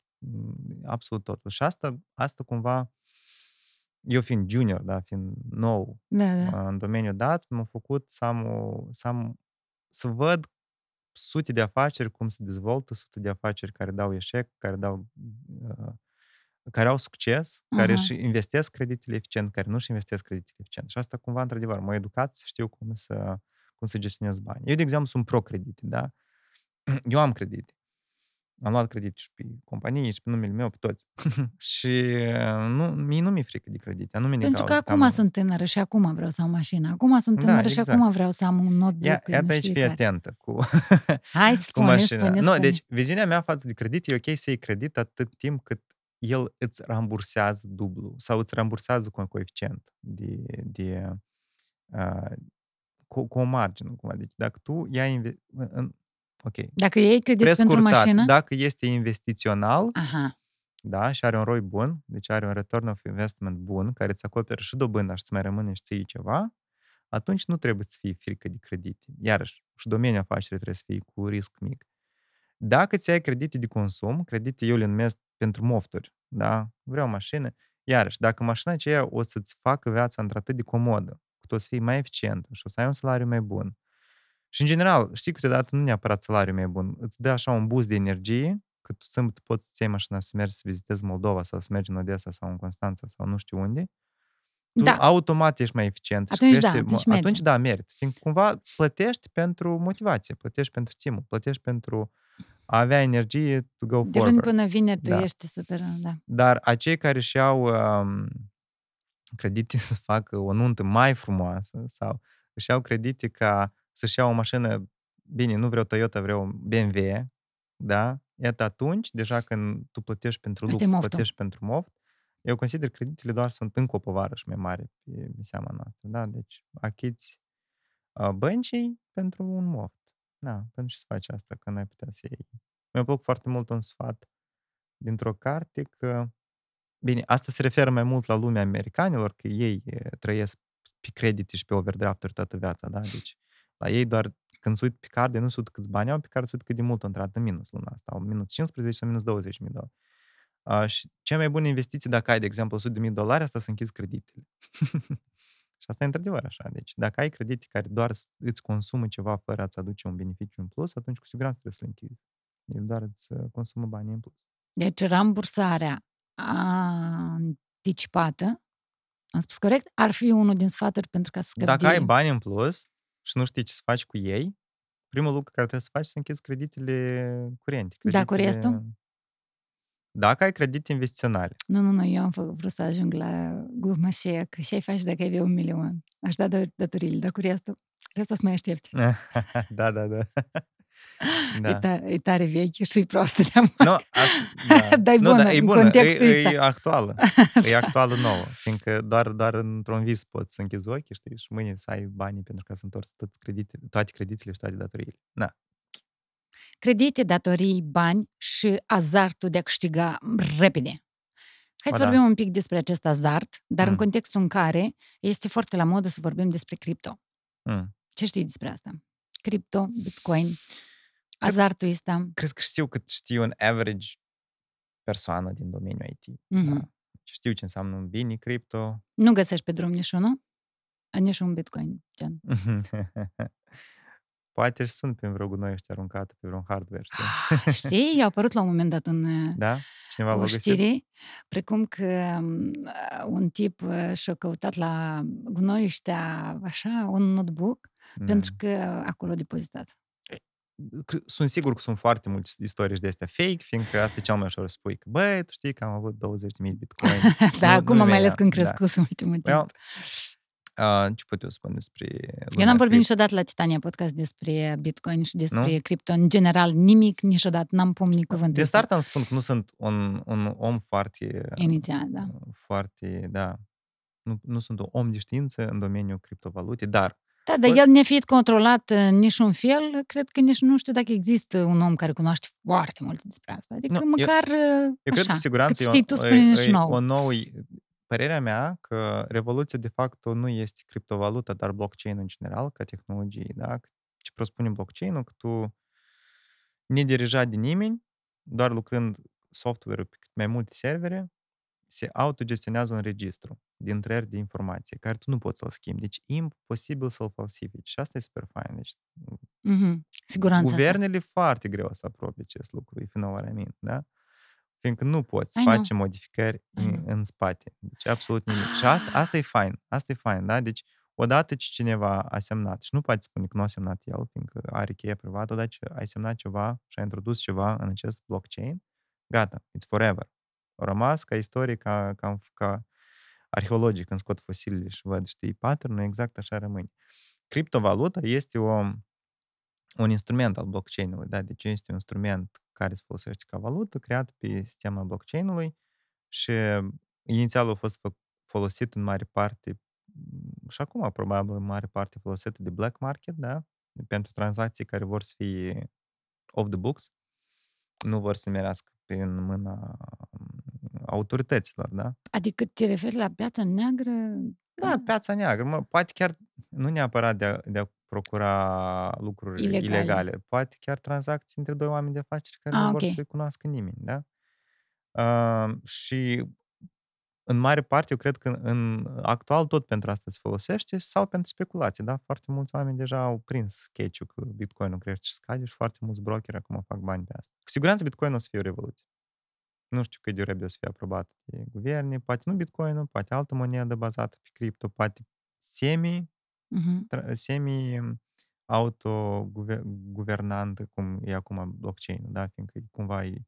absolut totul. Și asta, asta cumva eu fiind junior, da, fiind nou da, da. în domeniul dat, m-am făcut să am, o, să am să văd sute de afaceri cum se dezvoltă, sute de afaceri care dau eșec, care dau uh, care au succes, uh-huh. care își investesc creditele eficient, care nu își investesc creditele eficient. Și asta cumva, într-adevăr, m-a educat să știu cum să, cum să gestionez bani. Eu, de exemplu, sunt pro-credite, da? Eu am credite am luat credit și pe companie și pe numele meu, pe toți. și nu, mie nu mi-e frică de credite. Nu Pentru că acum am... sunt tânără și acum vreau să am mașină. Acum sunt da, tânără da, exact. și acum vreau să am un notebook. Ia, iată aici fii atentă cu, Hai, spune, cu mașina. Spune, spune. Nu, deci viziunea mea față de credit e ok să iei credit atât timp cât el îți rambursează dublu sau îți rambursează cu un coeficient de, de uh, cu, cu o margine. Cumva. Deci dacă tu iai în, Ok. Dacă iei credit Prescurtat, pentru mașină? dacă este investițional Aha. Da, și are un ROI bun, deci are un return of investment bun, care îți acoperă și dobânda și îți mai rămâne și ții ceva, atunci nu trebuie să fii frică de credite. Iarăși, și domeniul afacerii trebuie să fie cu risc mic. Dacă ți ai credite de consum, credite eu le numesc pentru mofturi, da? Vreau o mașină. Iarăși, dacă mașina aceea o să-ți facă viața într-atât de comodă, că tu o să fii mai eficient și o să ai un salariu mai bun, și, în general, știi, câteodată nu neapărat salariul mai bun. Îți dă așa un boost de energie, că tu sâmbătă poți să iei mașina să mergi să vizitezi Moldova sau să mergi în Odessa sau în Constanța sau nu știu unde. Tu da. automat ești mai eficient. Atunci și da, atunci, atunci da, merit. Fiindcă cumva plătești pentru motivație, plătești pentru stimul, plătești pentru a avea energie to go De forward. până vineri tu da. ești super, da. Dar acei care își iau um, credite să facă o nuntă mai frumoasă sau își iau credite ca să-și ia o mașină, bine, nu vreau Toyota, vreau BMW, da? Iată atunci, deja când tu plătești pentru lux, plătești pentru moft, eu consider că creditele doar sunt încă o povară și mai mare pe, pe seama noastră, da? Deci achiți uh, băncii pentru un moft. Da, pentru ce să faci asta, că n-ai putea să iei. Mi-a plăcut foarte mult un sfat dintr-o carte că, bine, asta se referă mai mult la lumea americanilor, că ei trăiesc pe credite și pe overdraft toată viața, da? Deci la ei doar când se uit pe card, nu se uit câți bani au, pe care se uit cât de mult au intrat în minus luna asta, au minus 15 sau minus 20 mii dolari. Uh, și cea mai bună investiție dacă ai, de exemplu, 100 de mii dolari, asta să închizi creditele. și asta e într-adevăr așa. Deci dacă ai credite care doar îți consumă ceva fără a-ți aduce un beneficiu în plus, atunci cu siguranță trebuie să le închizi. El doar îți uh, consumă banii în plus. Deci rambursarea anticipată, am spus corect, ar fi unul din sfaturi pentru ca să scăpi Dacă ai bani în plus, și nu știi ce să faci cu ei, primul lucru care trebuie să faci să închizi creditele curente. Creditele... Da, cu restul? Dacă ai credite investiționale. Nu, nu, nu, eu am făcut, vrut să ajung la gluma și că ce ai face dacă ai avea un milion? Aș da datorile, dar cu restul, restul să mai aștepte. da, da, da. Da. E, ta, e tare veche și proastă de no, asta, da. Dar e bună, no, da, e bună. E, e, actuală. E actuală nouă. Fiindcă doar, doar într-un vis poți să închizi ochii, știi, și mâine să ai banii pentru ca să întorci toate creditele, toate creditele și toate datoriile. Da. Credite, datorii, bani și azartul de a câștiga repede. Hai Ba să da. vorbim un pic despre acest azart, dar în Mm. contextul în care este foarte la modă să vorbim despre cripto. Mm. Ce știi despre asta? Cripto, bitcoin, azartul ăsta. Cred că știu cât știu un average persoană din domeniul IT. Mhm. Da? Știu ce înseamnă un bine cripto. Nu găsești pe drum niciunul? Nici un bitcoin, gen. Poate și sunt pe vreo gunoi ăștia aruncată pe vreun hardware, știi? Ah, Știi, i-a apărut la un moment dat un, Da? Cineva o l-a găsit? știre, precum că um, un tip uh, și-a căutat la gunoi ăștia, așa, un notebook, Mm. pentru că acolo a depozitat. Cre- Sunt sigur că sunt foarte multe istorii de astea fake, fiindcă asta e cel mai ușor să spui că, băi, tu știi că am avut 20.000 bitcoin. da, Nu- acum nu mai ales venea, când da. crescut în ultimul timp. Well, uh, ce pot eu spune despre Eu lumea n-am vorbit cripto? niciodată la Titania podcast despre Bitcoin și despre Nu? cripto în general, nimic niciodată, n-am pomenit cuvântul De ăsta start am spun că nu sunt un, un om foarte, inițial, da. foarte, da, nu, nu sunt un om de știință în domeniul criptovalute, dar Da, dar Bă- el nefiind controlat în niciun fel, cred că nici nu știu dacă există un om care cunoaște foarte mult despre asta. Adică Nu, eu- măcar eu așa, cred că cu siguranță cât e o- știi tu, e- spune și e nouă. o nouă, părerea mea că revoluția de fapt nu este criptovaluta, dar blockchain în general, ca tehnologie, da? Ce presupune blockchain-ul? Că tu nedirijat de nimeni, doar lucrând software-ul pe cât mai multe servere, se autogestionează un registru de intrări de informație, care tu nu poți să-l schimbi. Deci, imposibil să-l falsifici. Și asta e super fain. Deci, Mhm. Siguranța asta. guvernele e foarte greu să apropie acest lucru, if you know what I mean, da? Fiindcă nu poți I know. face modificări I în, know. în spate. Deci absolut nimic. Și asta, asta e fain. Asta e fain, da? Deci odată ce cineva a semnat, și nu poate spune că nu a semnat el, fiindcă are cheie privată, odată ce ai semnat ceva și ai introdus ceva în acest blockchain, gata, it's forever. A rămas ca istorie, ca, ca, ca arheologic, când scot fosilele și văd, știi, pattern exact așa rămâne. Criptovaluta este o, un instrument al blockchain-ului, da? Deci este un instrument care se folosește ca valută, creat pe sistema blockchain-ului și inițial a fost fă- folosit în mare parte m, și acum probabil în mare parte folosit de black market, da? Pentru tranzacții care vor să fie off the books, nu vor să merească prin mâna m, autorităților, da? Adică te referi la piața neagră? Da, piața neagră, mă, poate chiar nu neapărat de a, de a procura lucruri Ilegale. ilegale. ilegale, poate chiar tranzacții între doi oameni de afaceri care Ah, nu vor ok. să-i cunoască nimeni, da? Uh, și în mare parte, eu cred că în actual tot pentru asta se folosește sau pentru speculații, da? Foarte mulți oameni deja au prins sketch-ul că Bitcoin-ul crește și scade și foarte mulți brokeri acum fac bani pe asta. Cu siguranță Bitcoin o să fie o revoluție. Nu știu cât de repede o să fie aprobat de guverne, poate nu Bitcoin-ul, poate altă monedă bazată pe cripto, poate semi, Mhm. tra- semi autoguvernantă, cum e acum blockchain-ul, da? Fiindcă e cumva e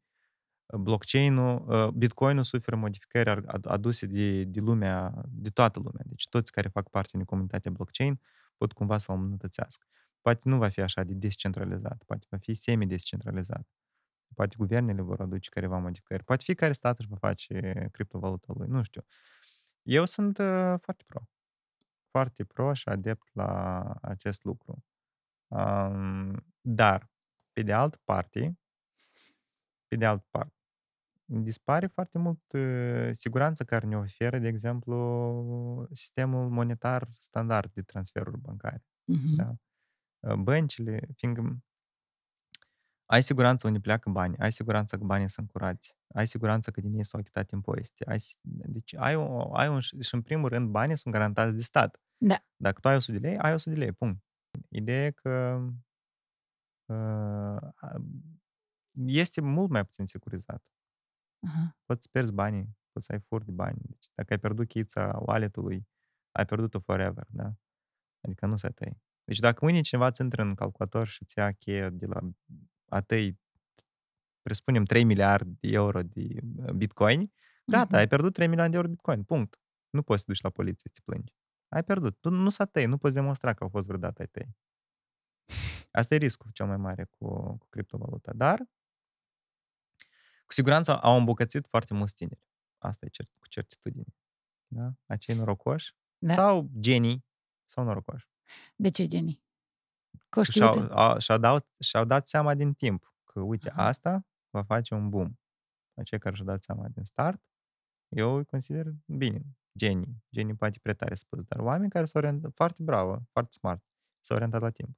blockchain-ul, uh, Bitcoin-ul suferă modificări ar- ad- aduse de, de lumea, de toată lumea. Deci toți care fac parte din comunitatea blockchain pot cumva să-l îmbunătățească. Poate nu va fi așa de descentralizat, poate va fi semi-descentralizat. Poate guvernele vor aduce careva modificări. Poate fiecare stat își va face criptovaluta lui, nu știu. Eu sunt uh, foarte pro. Foarte pro și adept la acest lucru. Um, dar, pe de altă parte, pe de altă parte, dispare foarte mult uh, siguranța care ne oferă, de exemplu, sistemul monetar standard de transferuri bancare. Mhm. Da? Uh, Băncile, fiindcă ai siguranță unde pleacă bani, ai siguranță că banii sunt curați, ai siguranță că din ei s-au achitat impozite. Ai, si- deci ai, o, ai un, și în primul rând banii sunt garantați de stat. Da. Dacă tu ai 100 de lei, ai 100 de lei, punct. Ideea e că uh, este mult mai puțin securizat. Aha. Poți să pierzi banii, poți să ai furt de bani. Deci dacă ai pierdut cheița wallet-ului, ai pierdut-o forever, da? Adică nu se tăi. Deci dacă mâine cineva îți intră în calculator și îți ia cheia de la a tăi, presupunem 3 miliarde de euro de uh, bitcoin, gata, Mhm. ai pierdut 3 milioane de euro de bitcoin, punct. Nu poți să te duci la poliție să te plângi. Ai pierdut. Tu nu s-a tăi, nu poți demonstra că au fost vreodată ai tăi. Asta e riscul cel mai mare cu, cu criptovaluta. Dar, cu siguranță au îmbucățit foarte mulți tineri. Asta e cert, cu certitudine. Da? Acei norocoși Da. sau genii sau norocoși. De ce, Jenny? Că și-au, știut. au, și-au, dat, și-au dat seama din timp că, uite, Aha. asta va face un boom. Cei care și-au dat seama din start, eu îi consider bine, genii. Genii poate prea tare spus, dar oameni care s-au orientat, foarte bravo, foarte smart, s-au orientat la timp.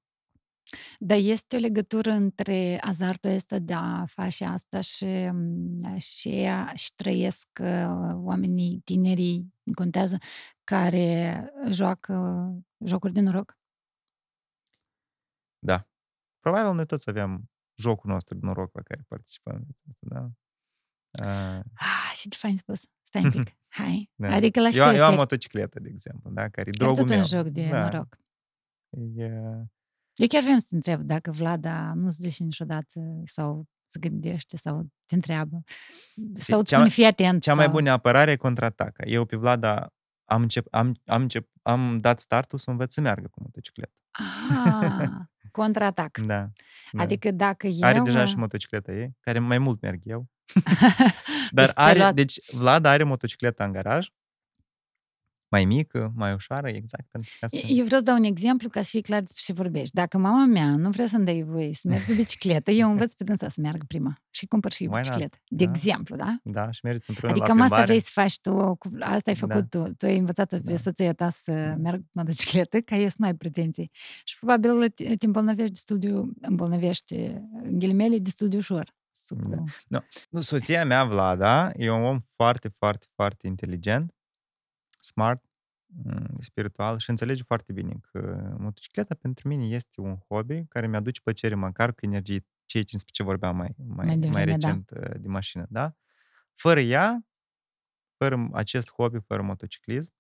Dar este o legătură între azartul ăsta de a face asta și, mm, și, și trăiesc uh, oamenii tinerii, contează, care joacă jocuri de noroc? Da. Probabil noi toți avem jocul nostru de noroc la care participăm. Da? Uh, Ah, și ce fain spus. Stai un pic. Hai. da. Adică la eu, ce eu am efect? motocicletă, de exemplu, da? care e Chiar drogul tot meu. un joc de da. noroc. E, Eu chiar vreau să te întreb dacă Vlada nu se zice niciodată sau se gândește sau te întreabă. Sau îți cea spune, mai- fii atent. Cea mai sau... bună apărare e contraataca. Eu pe Vlada am, încep, am, am, încep, am dat startul să învăț să meargă cu motocicletă. Ah, contraatac. Da. da. Adică dacă eu... Are deja și motocicleta ei, care mai mult merg eu. Dar Deci ți-ai are, luat- deci Vlad are motocicleta în garaj, mai mică, mai ușoară, exact, pentru ca să... Eu vreau să dau un exemplu ca să fie clar despre ce vorbești. Dacă mama mea nu vrea să-mi dai voie să merg pe bicicletă, eu învăț pe dânsa să meargă prima și cumpăr și Why not? bicicletă. De Da. exemplu, da? Da, și meriți împreună Adică la cam asta plimbare. vrei să faci tu, cu- asta ai făcut tu. Tu ai învățat pe Da. soția ta să Da. meargă cu motocicletă, ca ei să nu ai pretenții. Și probabil te te îmbolnăvești destul de, îmbolnăvești, în ghilimele, destul de ușor. Su- Da. cu- Nu, soția mea, Vlada, e un om foarte, foarte, foarte inteligent, smart, m, spiritual și înțelege foarte bine că motocicleta pentru mine este un hobby care mi-aduce plăcere măcar cu energie, ceea ce despre ce vorbeam mai, mai, Mai mai, devreme, da. recent uh, de mașină, da? Fără ea, fără acest hobby, fără motociclism,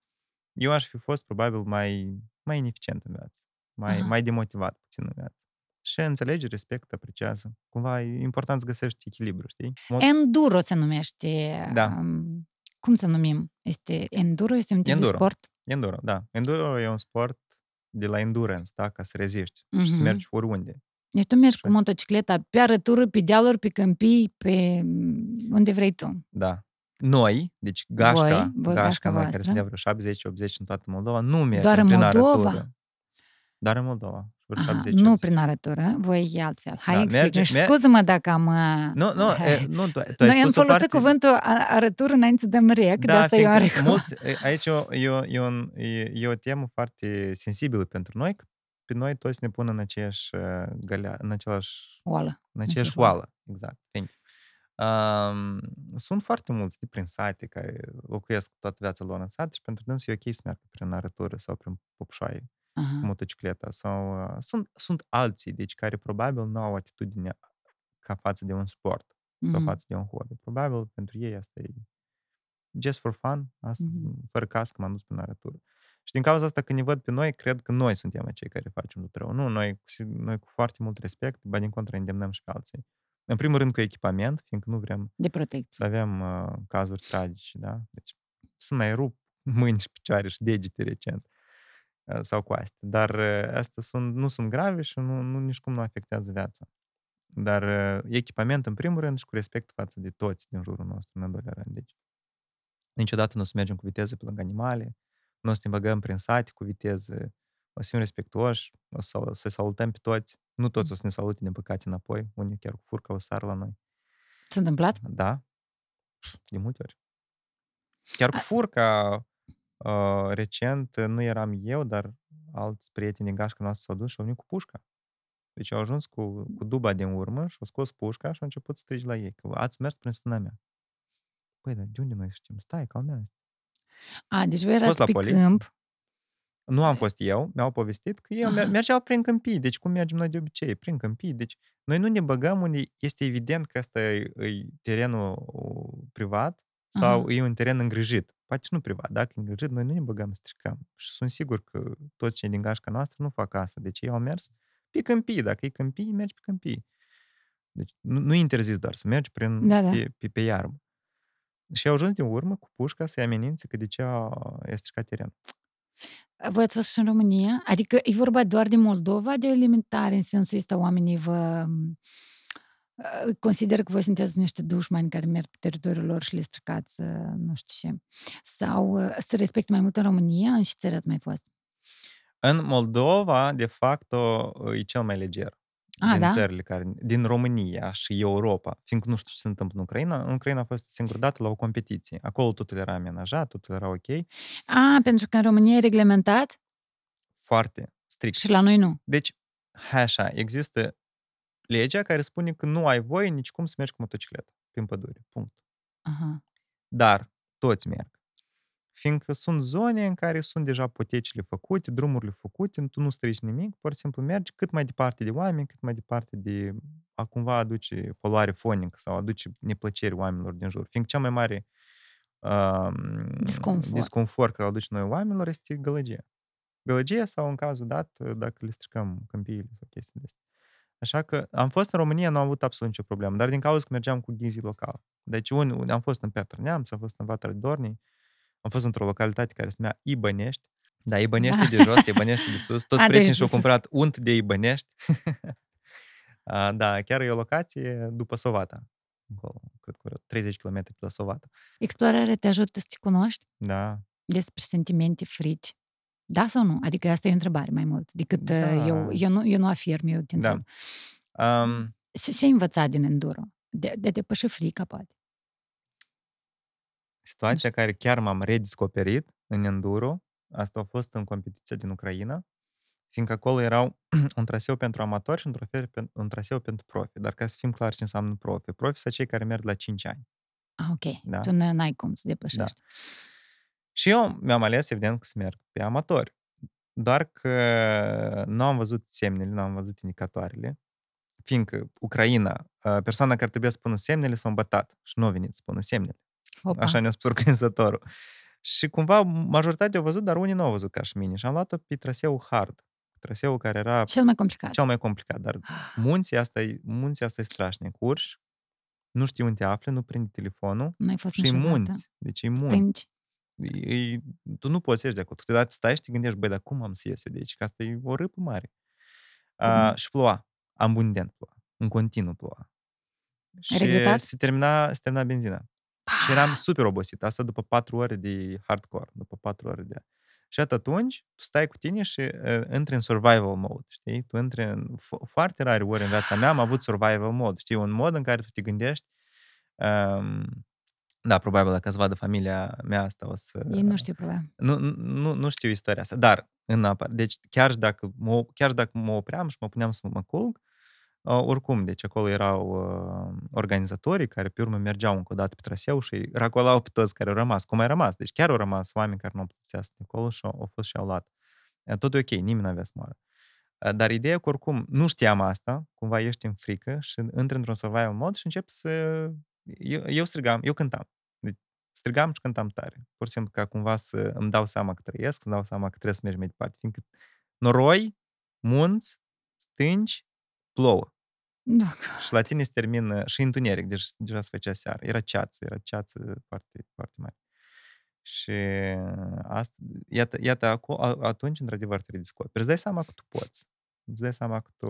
eu aș fi fost probabil mai, mai ineficient în viață, mai, Aha. mai demotivat puțin în viață. Și înțelege, respectă, apreciază. Cumva e important să găsești echilibru, știi? Mot- Enduro se numește. Da. Um, Cum să numim? Este enduro? Este un tip de Enduro. sport? Enduro, da. Enduro e un sport de la endurance, da? Ca să reziști și să Mhm. mergi oriunde. Deci tu mergi cu Așa. motocicleta pe arătură, pe dealuri, pe câmpii, pe mm, unde vrei tu. Da. Noi, deci gașca, Voi, voi, gașca gașca mea, care voastră. sunt de vreo 70-80 în toată Moldova, nu merge Doar în prin Moldova? arătură. Doar în Moldova. Vreo Aha, 70 nu prin arătură, voi e altfel. Hai, Da, explică. merge- Și mer- scuză-mă dacă am... uh, Nu, nu, hai. e, nu, tu, tu ai Noi am spus o folosit parte... cuvântul a- arătură înainte să dăm rec, de asta eu am fiindcă recunoscut. mulți, e, aici e o, e, o, e, un, e, e o temă foarte sensibilă pentru noi, că pe noi toți ne pun în aceeași uh, gălea, în același Oală. În aceeași aceeași oală. oală, exact. Thank you. Um, sunt foarte mulți de prin sate care locuiesc toată viața lor în sat și pentru dânsul e ok să meargă prin arătură sau prin popșoaie cu Aha. motocicleta. Sau, uh, sunt, sunt alții, deci, care probabil nu au atitudine ca față de un sport sau Mhm. față de un hobby. Probabil pentru ei asta e just for fun, asta, Mhm. fără cască m-am dus prin arătură. Și din cauza asta, când ne văd pe noi, cred că noi suntem cei care facem tot rău. Nu, noi, cu si- noi cu foarte mult respect, ba din contră îndemnăm și pe alții. În primul rând cu echipament, fiindcă nu vrem De protecție. să avem uh, cazuri tragice, da? Deci să mai rup mâini și picioare și degete recent uh, sau coaste. Dar uh, astea sunt, nu sunt grave și nu, nu, nici cum nu afectează viața. Dar uh, echipament în primul rând și cu respect față de toți din jurul nostru, în al doilea rând. Deci niciodată nu o să mergem cu viteză pe lângă animale, nu o să ne băgăm prin sate cu viteză, o să fim respectuoși, o să, o să salutăm pe toți. Nu toți o să ne salute, din păcate, înapoi. Unii chiar cu furca o să sară la noi. S-a întâmplat? Da, de multe ori. Chiar cu A- furca, uh, recent, nu eram eu, dar alți prieteni din gașca noastră s-au dus și au venit cu pușca. Deci au ajuns cu, cu duba din urmă și au scos pușca și au început să strigi la ei, că ați mers prin stâna mea. Păi, dar de unde noi știm? Stai, calmează A, deci voi fost erați la pe poliție? câmp. Nu am fost eu, mi-au povestit că ei Aha. mer- mergeau prin câmpii. Deci cum mergem noi de obicei? Prin câmpii. Deci noi nu ne băgăm unde este evident că ăsta e, e terenul uh, privat sau Aha. e un teren îngrijit. Poate și nu privat. Dacă e îngrijit, noi nu ne băgăm, stricăm. Și sunt sigur că toți cei din gașca noastră nu fac asta. Deci ei au mers pe câmpii. Dacă e câmpii, mergi pe câmpii. Deci nu, nu e interzis doar să mergi prin, Da, da. pe, pe, pe iarbă. Și au ajuns din urmă cu pușca să-i amenințe că de ce a, a stricat terenul. Voi ați fost și în România? Adică e vorba doar de Moldova, de alimentare, în sensul ăsta oamenii vă uh, consideră că voi sunteți niște dușmani care merg pe teritoriul lor și le stricați uh, nu știu ce. Sau uh, să respecte mai mult în România, în ce țări ați mai fost? În Moldova, de fapt, e cel mai leger. A, din da? țările care, din România și Europa, fiindcă nu știu ce se întâmplă în Ucraina, în Ucraina a fost singură dată la o competiție. Acolo totul era amenajat, totul era ok, A, pentru că în România e reglementat foarte strict. și la noi nu. Deci, hai așa, există legea care spune că nu ai voie nici cum să mergi cu motocicletă prin pădure. Punct. Aha. Dar toți merg. Fiindcă sunt zone în care sunt deja potecile făcute, drumurile făcute, tu nu strici nimic, pur și simplu mergi cât mai departe de oameni, cât mai departe de a cumva aduce poluare fonică sau aduce neplăceri oamenilor din jur. Fiindcă cea mai mare uh, Disconfort. disconfort care îl aduce noi oamenilor este gălăgia. Gălăgia sau, în cazul dat, dacă le stricăm câmpiile sau chestii de astea. Așa că am fost în România, nu am avut absolut nicio problemă, dar din cauza că mergeam cu ghizii local. Deci un, am fost în Piatra Neamț, am fost în Vatra Dornii, am fost într-o localitate care se numea Ibănești. Da, Ibănești Da. de jos, Ibănești de sus. Toți A, deci prietenii de și-au sus. cumpărat unt de Ibănești. A, da, chiar e o locație după Sovata. Acolo, cred că vreo 30 km de la Sovata. Explorarea te ajută să te cunoști Da, despre sentimente, frici. Da sau nu? Adică asta e o întrebare mai mult decât Da. da. eu, eu, nu, eu nu afirm, eu te da. întreb. Um, Și ce ai învățat din enduro? De, de a depăși frica, poate. situația care chiar m-am redescoperit în enduro, asta a fost în competiția din Ucraina, fiindcă acolo erau un traseu pentru amatori și un, trofeu, pen- un traseu pentru profi. Dar ca să fim clari ce înseamnă profi. Profi sunt cei care merg la 5 ani. Ah, ok. Da. Tu n- n-ai cum să depășești. Și eu mi-am ales, evident, că să merg pe amatori. Doar că nu am văzut semnele, nu am văzut indicatoarele, fiindcă Ucraina, uh, persoana care trebuia să spună semnele s-a îmbătat și nu a venit să spună semnele. Opa. Așa ne-a spus organizatorul. Și cumva majoritatea au văzut, dar unii nu au văzut ca și mine. Și am luat-o pe traseul hard. Traseul care era Cel mai complicat. cel mai complicat. Dar munții asta e, munții asta e strașnic. Urci, nu știi unde te afli, nu prinde telefonul N-ai fost și e niciodată. munți. Deci e munți. Stânci. E, tu nu poți să ieși de acolo. Câteodată stai și te gândești, băi, dar cum am să ies eu de aici? Că asta e o râpă mare. A, Mhm. și ploua. Abundent ploua. În continuu ploua. Și regretat? se termina, se termina benzina. Și eram super obosit. Asta după patru ore de hardcore. După patru ore de... Și atât atunci, tu stai cu tine și uh, intri în survival mode, știi? Tu intri în... Fo- foarte rare ori în viața mea am avut survival mode, știi? Un mod în care tu te gândești um, da, probabil dacă îți vadă familia mea asta o să... Ei nu știu probabil. Nu, nu, nu știu istoria asta, dar în apă. Deci chiar și dacă mă, chiar și dacă mă opream și mă puneam să mă culc, uh, oricum, deci acolo erau uh, organizatorii care pe urmă mergeau încă o dată pe traseu și racolau pe toți care au rămas, cum ai rămas. Deci chiar au rămas oameni care nu au putut să iasă de acolo și au, au fost și au luat. Uh, Tot e ok, nimeni nu avea să moară. Uh, Dar ideea că oricum nu știam asta, cumva ești în frică și intri într-un survival mod și încep să... Eu, eu strigam, eu cântam. Deci strigam și cântam tare. Pur și simplu ca cumva să îmi dau seama că trăiesc, să-mi dau seama că trebuie să mergi mai departe. Fiindcă noroi, munți, stânci, plouă. Da. Și la tine se termină și întuneric, deci deja se făcea seară. Era ceață, era ceață foarte, foarte mare. Și asta, iată, iată acolo, a- atunci, într-adevăr, te redescoperi. Îți dai seama că tu poți. Îți dai seama că tu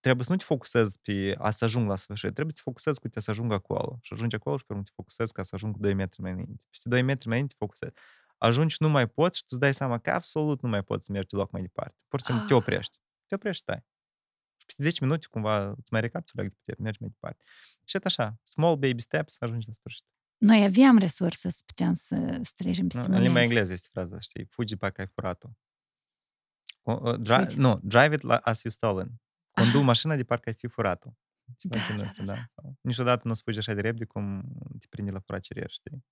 trebuie să nu te focusezi pe a să ajung la sfârșit, trebuie să te focusezi cu te să ajung acolo. Și ajungi acolo și pe urmă te focusezi ca să ajung cu 2 metri mai înainte. Peste 2 metri mai înainte te focusezi. Ajungi și nu mai poți și tu îți dai seama că absolut nu mai poți să mergi deloc mai departe. Pur și simplu te Ah. oprești. Te oprești, stai. Și peste 10 minute cumva îți mai recapitulezi de putere, mergi mai departe. Și tot așa, small baby steps, ajungi la sfârșit. Noi aveam resurse să putem să, să trecem peste Nu, în limba momente. engleză este fraza, știi? Fugi parcă ai furat-o. Co- uh, Dri- Fugi. nu, drive it la- as you stolen. Condu Ah. mașina de parcă ai fi furat-o. Ceva Da, genul da, ăsta, da. Sau, niciodată nu sfugi așa de repede cum te prinde la furat cerier, știi?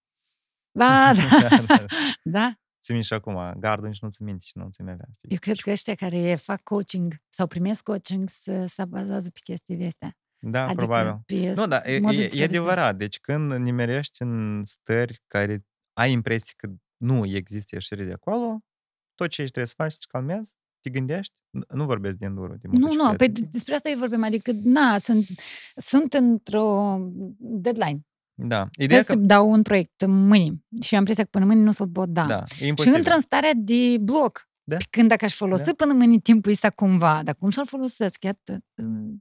Ba, da. da, da. da. Ți minte și acum, gardul nici nu ți minte și nu ți avea, știi? Eu cred că ăștia care fac coaching sau primesc coaching să se bazează pe chestii de astea. Da, adică probabil. pe Nu, da, e, modul e, în care e se- adevărat. Deci când nimerești în stări care ai impresie că nu există ieșire de acolo, tot ce ești trebuie să faci, să te calmezi, te gândești, nu- nu vorbesc de enduro, de Nu, nu, motocicletă. păi despre asta eu vorbim, adică, na, sunt, sunt într-o deadline. Da, Trebuie ideea să că... dau un proiect mâine și am impresia că până mâine nu o să-l pot da. Da, e și imposibil. intră în starea de bloc. Da. Pe când dacă aș folosi Da. până mâine timpul ăsta cumva, dar cum să-l folosesc? Iată, uh,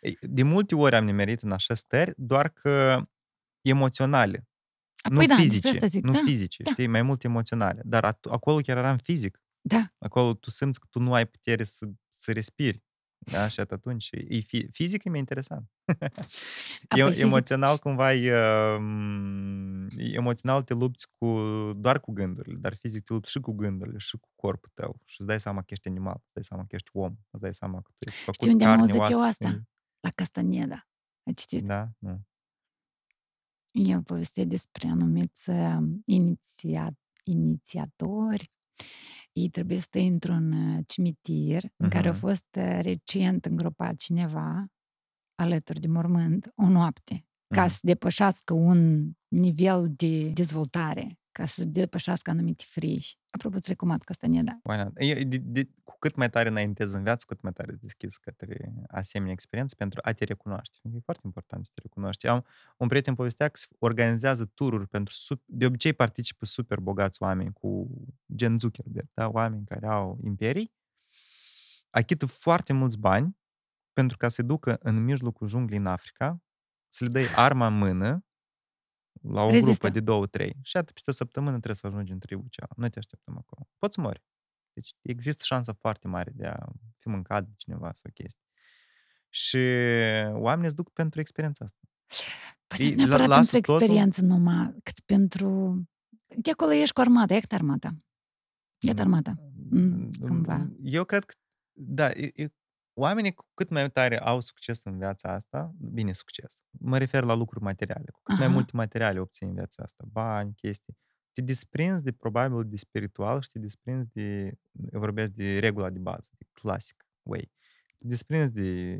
Ei, De multe ori am nimerit în așa stări, doar că emoționale, nu Apoi da, despre fizice, asta zic, nu da. fizice, da. știi, mai mult emoționale. Dar at- acolo chiar eram fizic. Da. Acolo tu simți că tu nu ai putere să, să respiri. Da? Și atunci, e fi, fizic e mai interesant. Apoi e, fizic- emoțional cumva e, um, emoțional te lupți cu, doar cu gândurile, dar fizic te lupți și cu gândurile și cu corpul tău. Și îți dai seama că ești animal, îți dai seama că ești om, îți dai seama că tu ești făcut Știi unde am carne, auzit eu oase, asta? sânge. La Castaneda. Ai citit? Da? Nu. El povestea despre anumiți uh, iniția, inițiatori. Ei trebuie să stai într-un uh, cimitir în care a Mhm. fost uh, recent îngropat cineva alături de mormânt o noapte ca Mhm. să depășească un nivel de dezvoltare, ca să depășească anumite frici. Apropo, îți recomand Castaneda. Why not? E, de, de, cu cât mai tare înaintezi în viață, cu cât mai tare îți deschizi către asemenea experiențe pentru a te recunoaște. E foarte important să te recunoști. Am un prieten povestea că se organizează tururi pentru, sup- de obicei participă super bogați oameni cu gen Zuckerberg, da? oameni care au imperii, achită foarte mulți bani pentru ca să se ducă în mijlocul junglii în Africa, să le dai arma în mână la o Rezistă. grupă de două, trei. Și atât peste o săptămână trebuie să ajungi în tribul cea. Noi te așteptăm acolo. Poți să mori. Deci există șansa foarte mare de a fi mâncat de cineva sau chestii. Și oamenii se duc pentru experiența asta. Poate Ei, nu neapărat la- lasă pentru totul- experiență numai, cât pentru... De acolo ești cu armata, e armata. E armata. Mm, cumva. Eu cred că, da, e, e, oamenii cu cât mai tare au succes în viața asta, bine, succes, mă refer la lucruri materiale, cu cât mai Aha. multe materiale obții în viața asta, bani, chestii, te desprinzi de, probabil, de spiritual și te desprinzi de, eu vorbesc de regula de bază, de classic way. Te desprinzi de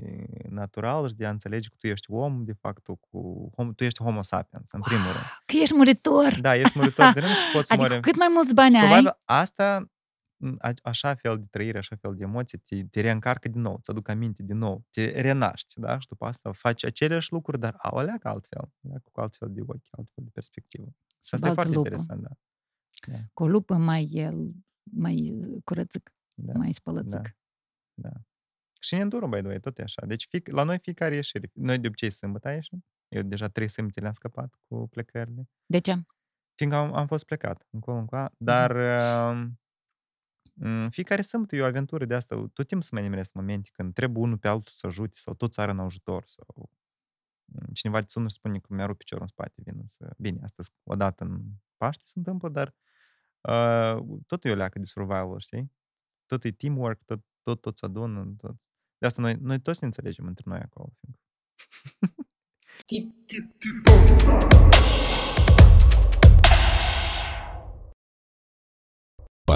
natural și de a înțelege că tu ești om, de fapt, tu, cu, hom, tu ești homo sapiens, în primul rând. Că ești muritor! Da, ești muritor de rând și poți Adică mori. cu cât mai mulți bani ai, Probabil asta, m, a- așa fel de trăire, așa fel de emoții, te, te reîncarcă din nou, îți aduc aminte din nou, te renaști, da? Și după asta faci aceleași lucruri, dar au alea altfel, alea cu altfel de ochi, altfel de perspectivă. Și Sub asta e altă foarte lupă. interesant, da. cu o lupă mai, el, mai curățic, Da, mai spălățic. da. Și în enduro, by the way, tot e așa. Deci fi, la noi fiecare ieșire. Noi de obicei sâmbătă ieșim. Eu deja trei sâmbăte le-am scăpat cu plecările. De ce? Fiindcă am, am fost plecat încolo încoa, dar uh, fiecare sâmbătă e o aventură de asta. Tot timpul să mai nimeresc momente când trebuie unul pe altul să ajute sau tot țara în ajutor sau mm, cineva te sună și spune că mi-a rupt piciorul în spate, vin să... Bine, asta o dată în Paște se întâmplă, dar uh, tot e o leacă de survival, știi? Tot e teamwork, tot, tot, tot se adună, tot. De asta noi, noi toți ne înțelegem între noi acolo.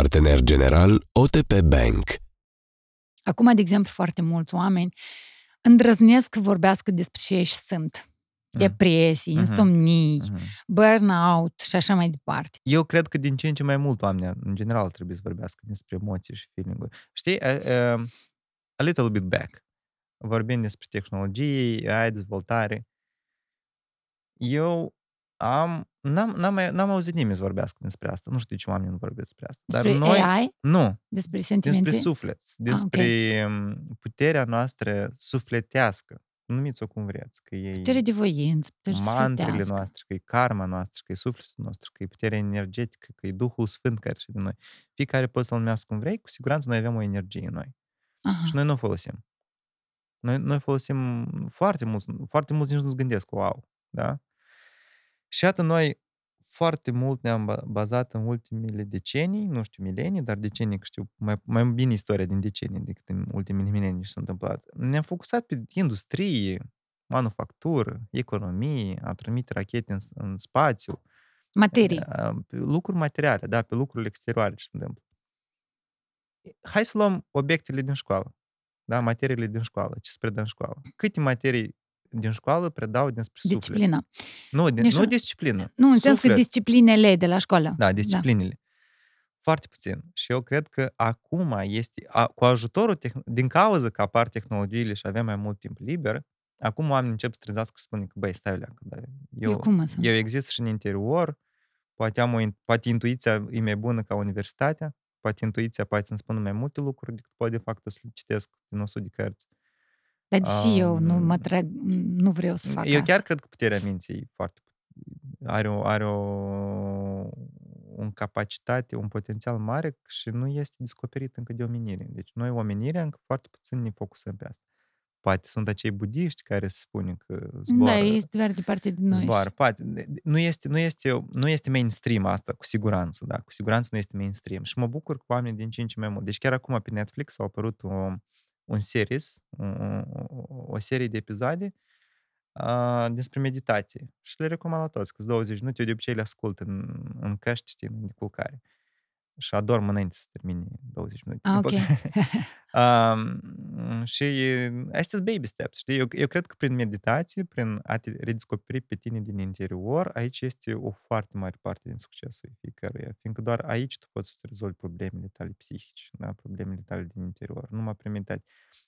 Partener general OTP Bank. Acum, de exemplu, foarte mulți oameni îndrăznesc să vorbească despre ce și sunt. Depresii, Mhm. insomnii, Mhm. burnout și așa mai departe. Eu cred că din ce în ce mai mult oameni, în general, trebuie să vorbească despre emoții și feeling-uri. Știi, a, a, a little bit back, vorbind despre tehnologie, AI, dezvoltare, eu am, n-am, n-am, mai- n-am auzit nimeni să vorbească despre asta. Nu știu de ce oamenii nu vorbesc despre asta. Despre Dar noi, AI, nu, despre sentimente. despre suflet, despre ah, puterea noastră sufletească. Numiți-o cum vreți, că e Putere de voință, putere mantrele sufletească. noastre, că e karma noastră, că e sufletul nostru, că e puterea energetică, că e Duhul Sfânt care și din noi. Fiecare poți să-l numească cum vrei, cu siguranță noi avem o energie în noi. Aha. Și noi nu o folosim. Noi, noi folosim foarte mulți, foarte mulți nici nu-ți gândesc, wow, da? Și iată, noi foarte mult ne-am ba- bazat în ultimele decenii, nu știu milenii, dar decenii, că știu mai, mai bine istoria din decenii decât în ultimele milenii ce s-a întâmplat. Ne-am focusat pe industrie, manufactură, economie, a trimite rachete în, în spațiu, Materii. a, pe lucruri materiale, da, pe lucrurile exterioare ce se întâmplă. Hai să luăm obiectele din școală, da, materiile din școală, ce se predă în școală. Câte materii din școală predau despre suflet? Disciplina. Nu, din, Nici nu nu- disciplină. Nu, în sens că Suflet. disciplinele de la școală. Da, disciplinele. Foarte puțin. Și eu cred că acum este, a, cu ajutorul, tehn- din cauza că apar tehnologiile și avem mai mult timp liber, acum oamenii încep să trezească să spună că, băi, stai leacă, da, eu, Eu cum să- eu exist și în interior, poate, am o, in- poate intuiția e mai bună ca universitatea, poate intuiția poate să-mi spună mai multe lucruri decât poate de fapt să le citesc din 100 de cărți. Dar și eu nu Um, mă trag, nu vreau să fac Eu asta. chiar cred că puterea minții e foarte... Are, o, are o, un capacitate, un potențial mare și nu este descoperit încă de omenire. Deci noi, omenirea, încă foarte puțin ne focusăm pe asta. Poate sunt acei budiști care se spune că zboară. Da, este doar departe de noi. Zboară, poate. Nu este, nu, este, nu este mainstream asta, cu siguranță, da, cu siguranță nu este mainstream. Și mă bucur că oamenii din ce în ce mai mult. Deci chiar acum pe Netflix a apărut o, un series, o, o, o serie de episoade uh, despre meditație. Și le recomand la toți, că 20 minute, eu de obicei le ascult în, în căști, știi, în culcare. Și adorm înainte să termine 20 minute. Ah, ok. um, și astea sunt baby steps, știi? Eu, eu cred că prin meditație, prin a te redescoperi pe tine din interior, aici este o foarte mare parte din succesul fiecăruia. Fiindcă doar aici tu poți să rezolvi problemele tale psihice, da? problemele tale din interior, numai prin meditație.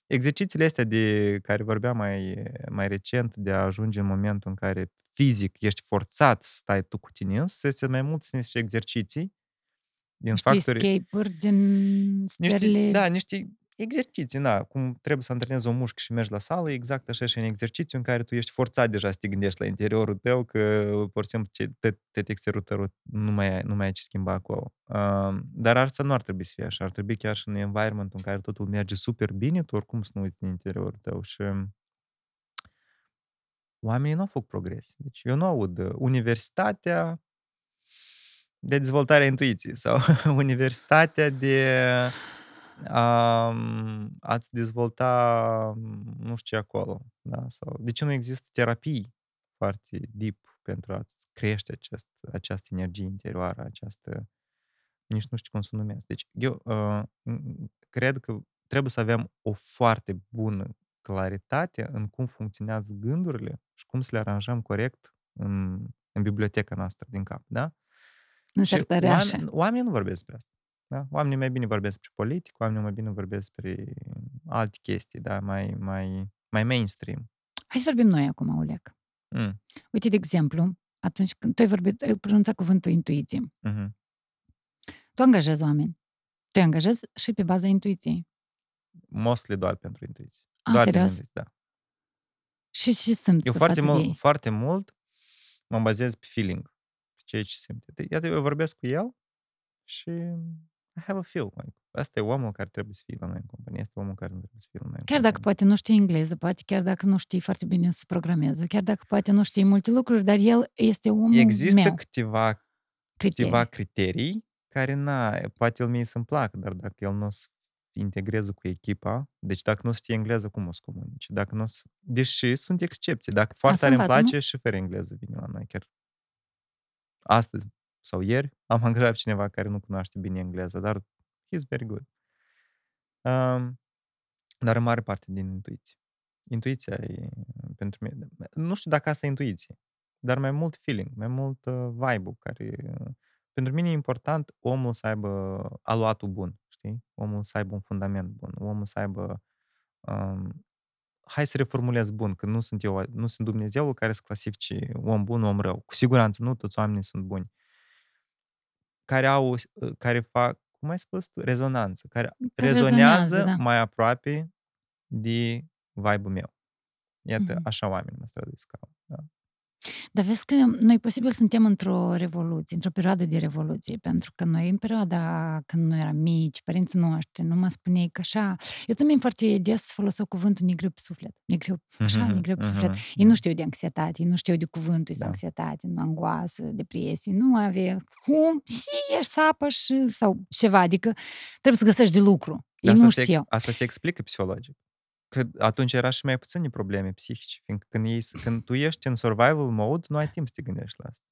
Exercițiile astea de care vorbeam mai, mai recent, de a ajunge în momentul în care fizic ești forțat să stai tu cu tine, să este mai mult sunt niște exerciții din niște factori... escape-uri din stările... Niște, da, niște exerciții, da, cum trebuie să antrenezi o mușcă și mergi la sală, exact așa și în exercițiu în care tu ești forțat deja să te gândești la interiorul tău, că, pur și simplu, te exteriorul tău nu mai, ai, nu mai ai ce schimba acolo. Uh, dar asta nu ar trebui să fie așa, ar trebui chiar și în environment în care totul merge super bine, tu oricum să nu uiți din interiorul tău și oamenii nu au făcut progres. Deci eu nu aud universitatea de dezvoltare a intuiției sau universitatea de a, a-ți dezvolta nu știu ce acolo. Da? Sau de ce nu există terapii foarte deep pentru a-ți crește acest, această energie interioară, această nici nu știu cum să o numesc. Deci eu uh, cred că trebuie să avem o foarte bună claritate în cum funcționează gândurile și cum să le aranjăm corect în, în biblioteca noastră din cap, da? În Și sertăreașă. oameni, oamenii nu vorbesc despre asta. Da? Oamenii mai bine vorbesc despre politică, oamenii mai bine vorbesc despre alte chestii, da? mai, mai, mai mainstream. Hai să vorbim noi acum, Oleg. Mm. Uite, de exemplu, atunci când tu ai, vorbit, ai pronunțat cuvântul intuiție, Mm-hmm. tu angajezi oameni. Tu îi angajezi și pe baza intuiției. Mostly doar pentru intuiție. A, doar din serios? intuiție, da. Și și simți Eu față foarte de mult, ei. foarte mult mă bazez pe feeling, pe ceea ce simt. De- Iată, eu vorbesc cu el și I have a feel. Like, asta e omul care trebuie să fie la noi în companie, este omul care nu trebuie să fie la noi în Chiar dacă companie. poate nu știi engleză, poate chiar dacă nu știi foarte bine să programeze, chiar dacă poate nu știi multe lucruri, dar el este omul Există meu. câteva, Criterii. câteva criterii care, na, poate el mie să-mi placă, dar dacă el nu o să integrează cu echipa, deci dacă nu știe engleză, cum o să comunice? Dacă nu o să... Deși sunt excepții. Dacă foarte se tare îmi învață, nu? place, și fără engleză vine la noi chiar. Astăzi sau ieri am angajat pe cineva care nu cunoaște bine engleză, dar he's very good. Um, dar în mare parte din intuiție. Intuiția e pentru mine. Nu știu dacă asta e intuiție, dar mai mult feeling, mai mult uh, vibe-ul care... Pentru mine e important omul să aibă aluatul bun, știi? Omul să aibă un fundament bun, omul să aibă... Um, hai să reformulez bun, că nu sunt eu, nu sunt Dumnezeul care să clasifice om bun, om rău. Cu siguranță, nu toți oamenii sunt buni. Care au, care fac, cum ai spus tu, rezonanță, care, Care rezonează rezonează, da. mai aproape de vibe-ul meu. Iată, Mhm. așa oameni mă străduiesc. ca- Da. Dar vezi că noi posibil suntem într-o revoluție, într-o perioadă de revoluție, pentru că noi în perioada când noi eram mici, părinții noștri, nu mă spuneai că așa... Eu țin foarte des foloseau cuvântul negreu pe suflet. Negreu, așa, Mhm, negreu pe suflet. mhm, Ei nu știu de anxietate, ei nu știu de cuvântul ăsta, Da. anxietate, nu angoasă, depresie, nu avea cum și ești sapă și, sau ceva, adică trebuie să găsești de lucru. Ei Asta nu se, știau. asta se explică psihologic. Că atunci era și mai puține probleme psihice, fiindcă când, ei, când tu ești în survival mode, nu ai timp să te gândești la asta.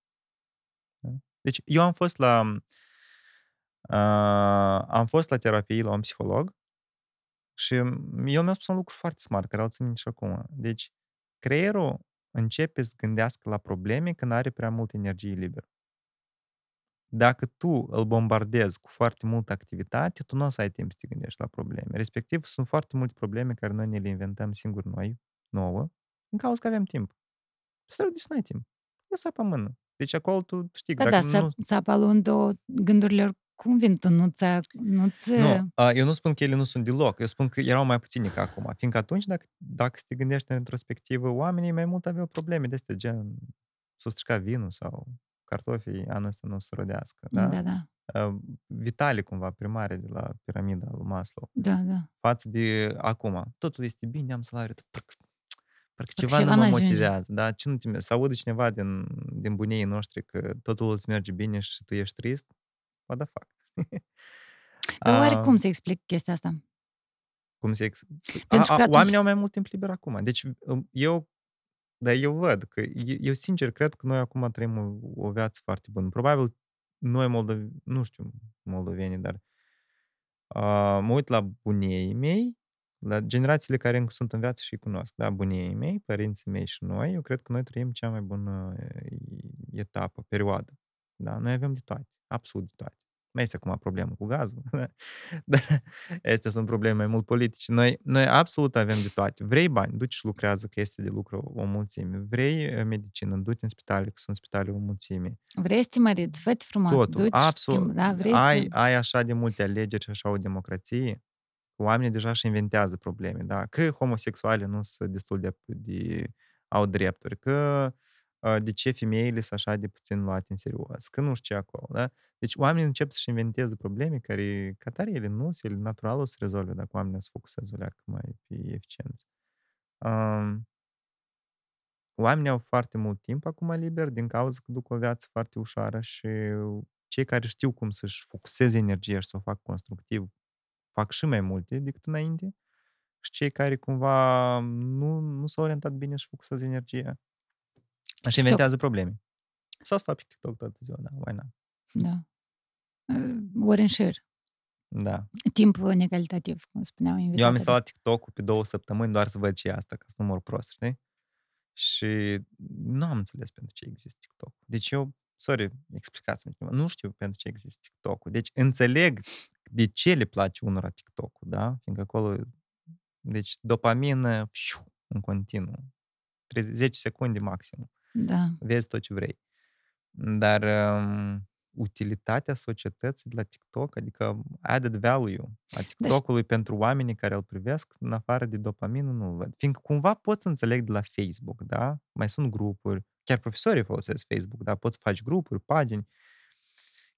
Da? Deci eu am fost la uh, am fost la terapie la un psiholog și el mi-a spus un lucru foarte smart, care îl țin minte și acum. Deci creierul începe să gândească la probleme când are prea multă energie liberă. Dacă tu îl bombardezi cu foarte multă activitate, tu nu o să ai timp să te gândești la probleme. Respectiv, sunt foarte multe probleme care noi ne le inventăm singuri noi, nouă, în cauza că avem timp. Și trebuie să n-ai timp. Lăsa pe mână. Deci acolo tu știi că Da, da, dacă să, nu... să apalând două gândurile cum vin tu, nu ți nu ți Nu, a, eu nu spun că ele nu sunt deloc, eu spun că erau mai puține ca acum, fiindcă atunci, dacă, dacă te gândești în retrospectivă, oamenii mai mult aveau probleme de astea, gen s-a stricat vinul sau cartofii anul ăsta nu o să rodească. Da? Da, da. Uh, Vitali, cumva, primare de la piramida lui Maslow, Da, da. față de acum. Totul este bine, am salariu, dar parcă, parcă Parcă ceva, ceva nu mă n-ajunge. motivează. Da? Ce nu te, să audă cineva din, din bunii noștri că totul îți merge bine și tu ești trist, what the fuck? Dar oare Ah, cum se explică chestia asta? cum se ex... Pentru a, că a, atunci- Oamenii au mai mult timp liber acum. Deci um, eu, dar eu văd că, eu, eu sincer cred că noi acum trăim o, o viață foarte bună. Probabil noi moldovi, nu știu moldovenii, dar uh, mă uit la bunii mei, la generațiile care încă sunt în viață și îi cunosc, da, bunii mei, părinții mei și noi, eu cred că noi trăim cea mai bună e, etapă, perioadă. Da? Noi avem de toate, absolut de toate. Mai este acum problemă cu gazul, dar astea sunt probleme mai mult politice. Noi, noi absolut avem de toate. Vrei bani, duci și lucrează, că este de lucru o mulțime. Vrei eh, medicină, du-te în spitale, că sunt spitale o mulțime. Vrei să te măriți, fă frumos, Totul, du-te și absolut. schimb, da? Vrei ai, să... ai așa de multe alegeri și așa o democrație, că oamenii deja și inventează probleme, da? Că homosexuale nu sunt destul de, de au drepturi, că uh, de ce femeile sunt așa de puțin luate în serios, că nu știu ce acolo, da? Deci oamenii încep să-și inventeze probleme care, ca tare, ele nu, ele natural o să rezolve dacă oamenii se focusează o leacă mai pe eficiență. Um, oamenii au foarte mult timp acum liber din cauza că duc o viață foarte ușoară și cei care știu cum să-și focuseze energia și să o fac constructiv fac și mai multe decât înainte și cei care cumva nu, nu s-au orientat bine și focusează energia și inventează probleme. Sau stau pe TikTok toată ziua, da, why not? Da. Uh, Ori în șir. Da. Timp negalitativ, cum spuneau Eu am invitatele. instalat TikTok-ul pe două săptămâni doar să văd ce e asta, ca să nu mor prost, știi? Și nu am înțeles pentru ce există TikTok. Deci eu, sorry, explicați-mi, ceva, nu știu pentru ce există TikTok-ul. Deci înțeleg de ce le place unora TikTok-ul, da? Fiindcă acolo, deci dopamină șiu, în continuu. 30, 10 secunde maxim. Da. Vezi tot ce vrei. Dar um, utilitatea societății de la TikTok, adică added value a TikTok-ului pentru oamenii care îl privesc, în afară de dopamină, nu văd. Fiindcă cumva pot să înțeleg de la Facebook, da? Mai sunt grupuri, chiar profesorii folosesc Facebook, da? Poți să faci grupuri, pagini.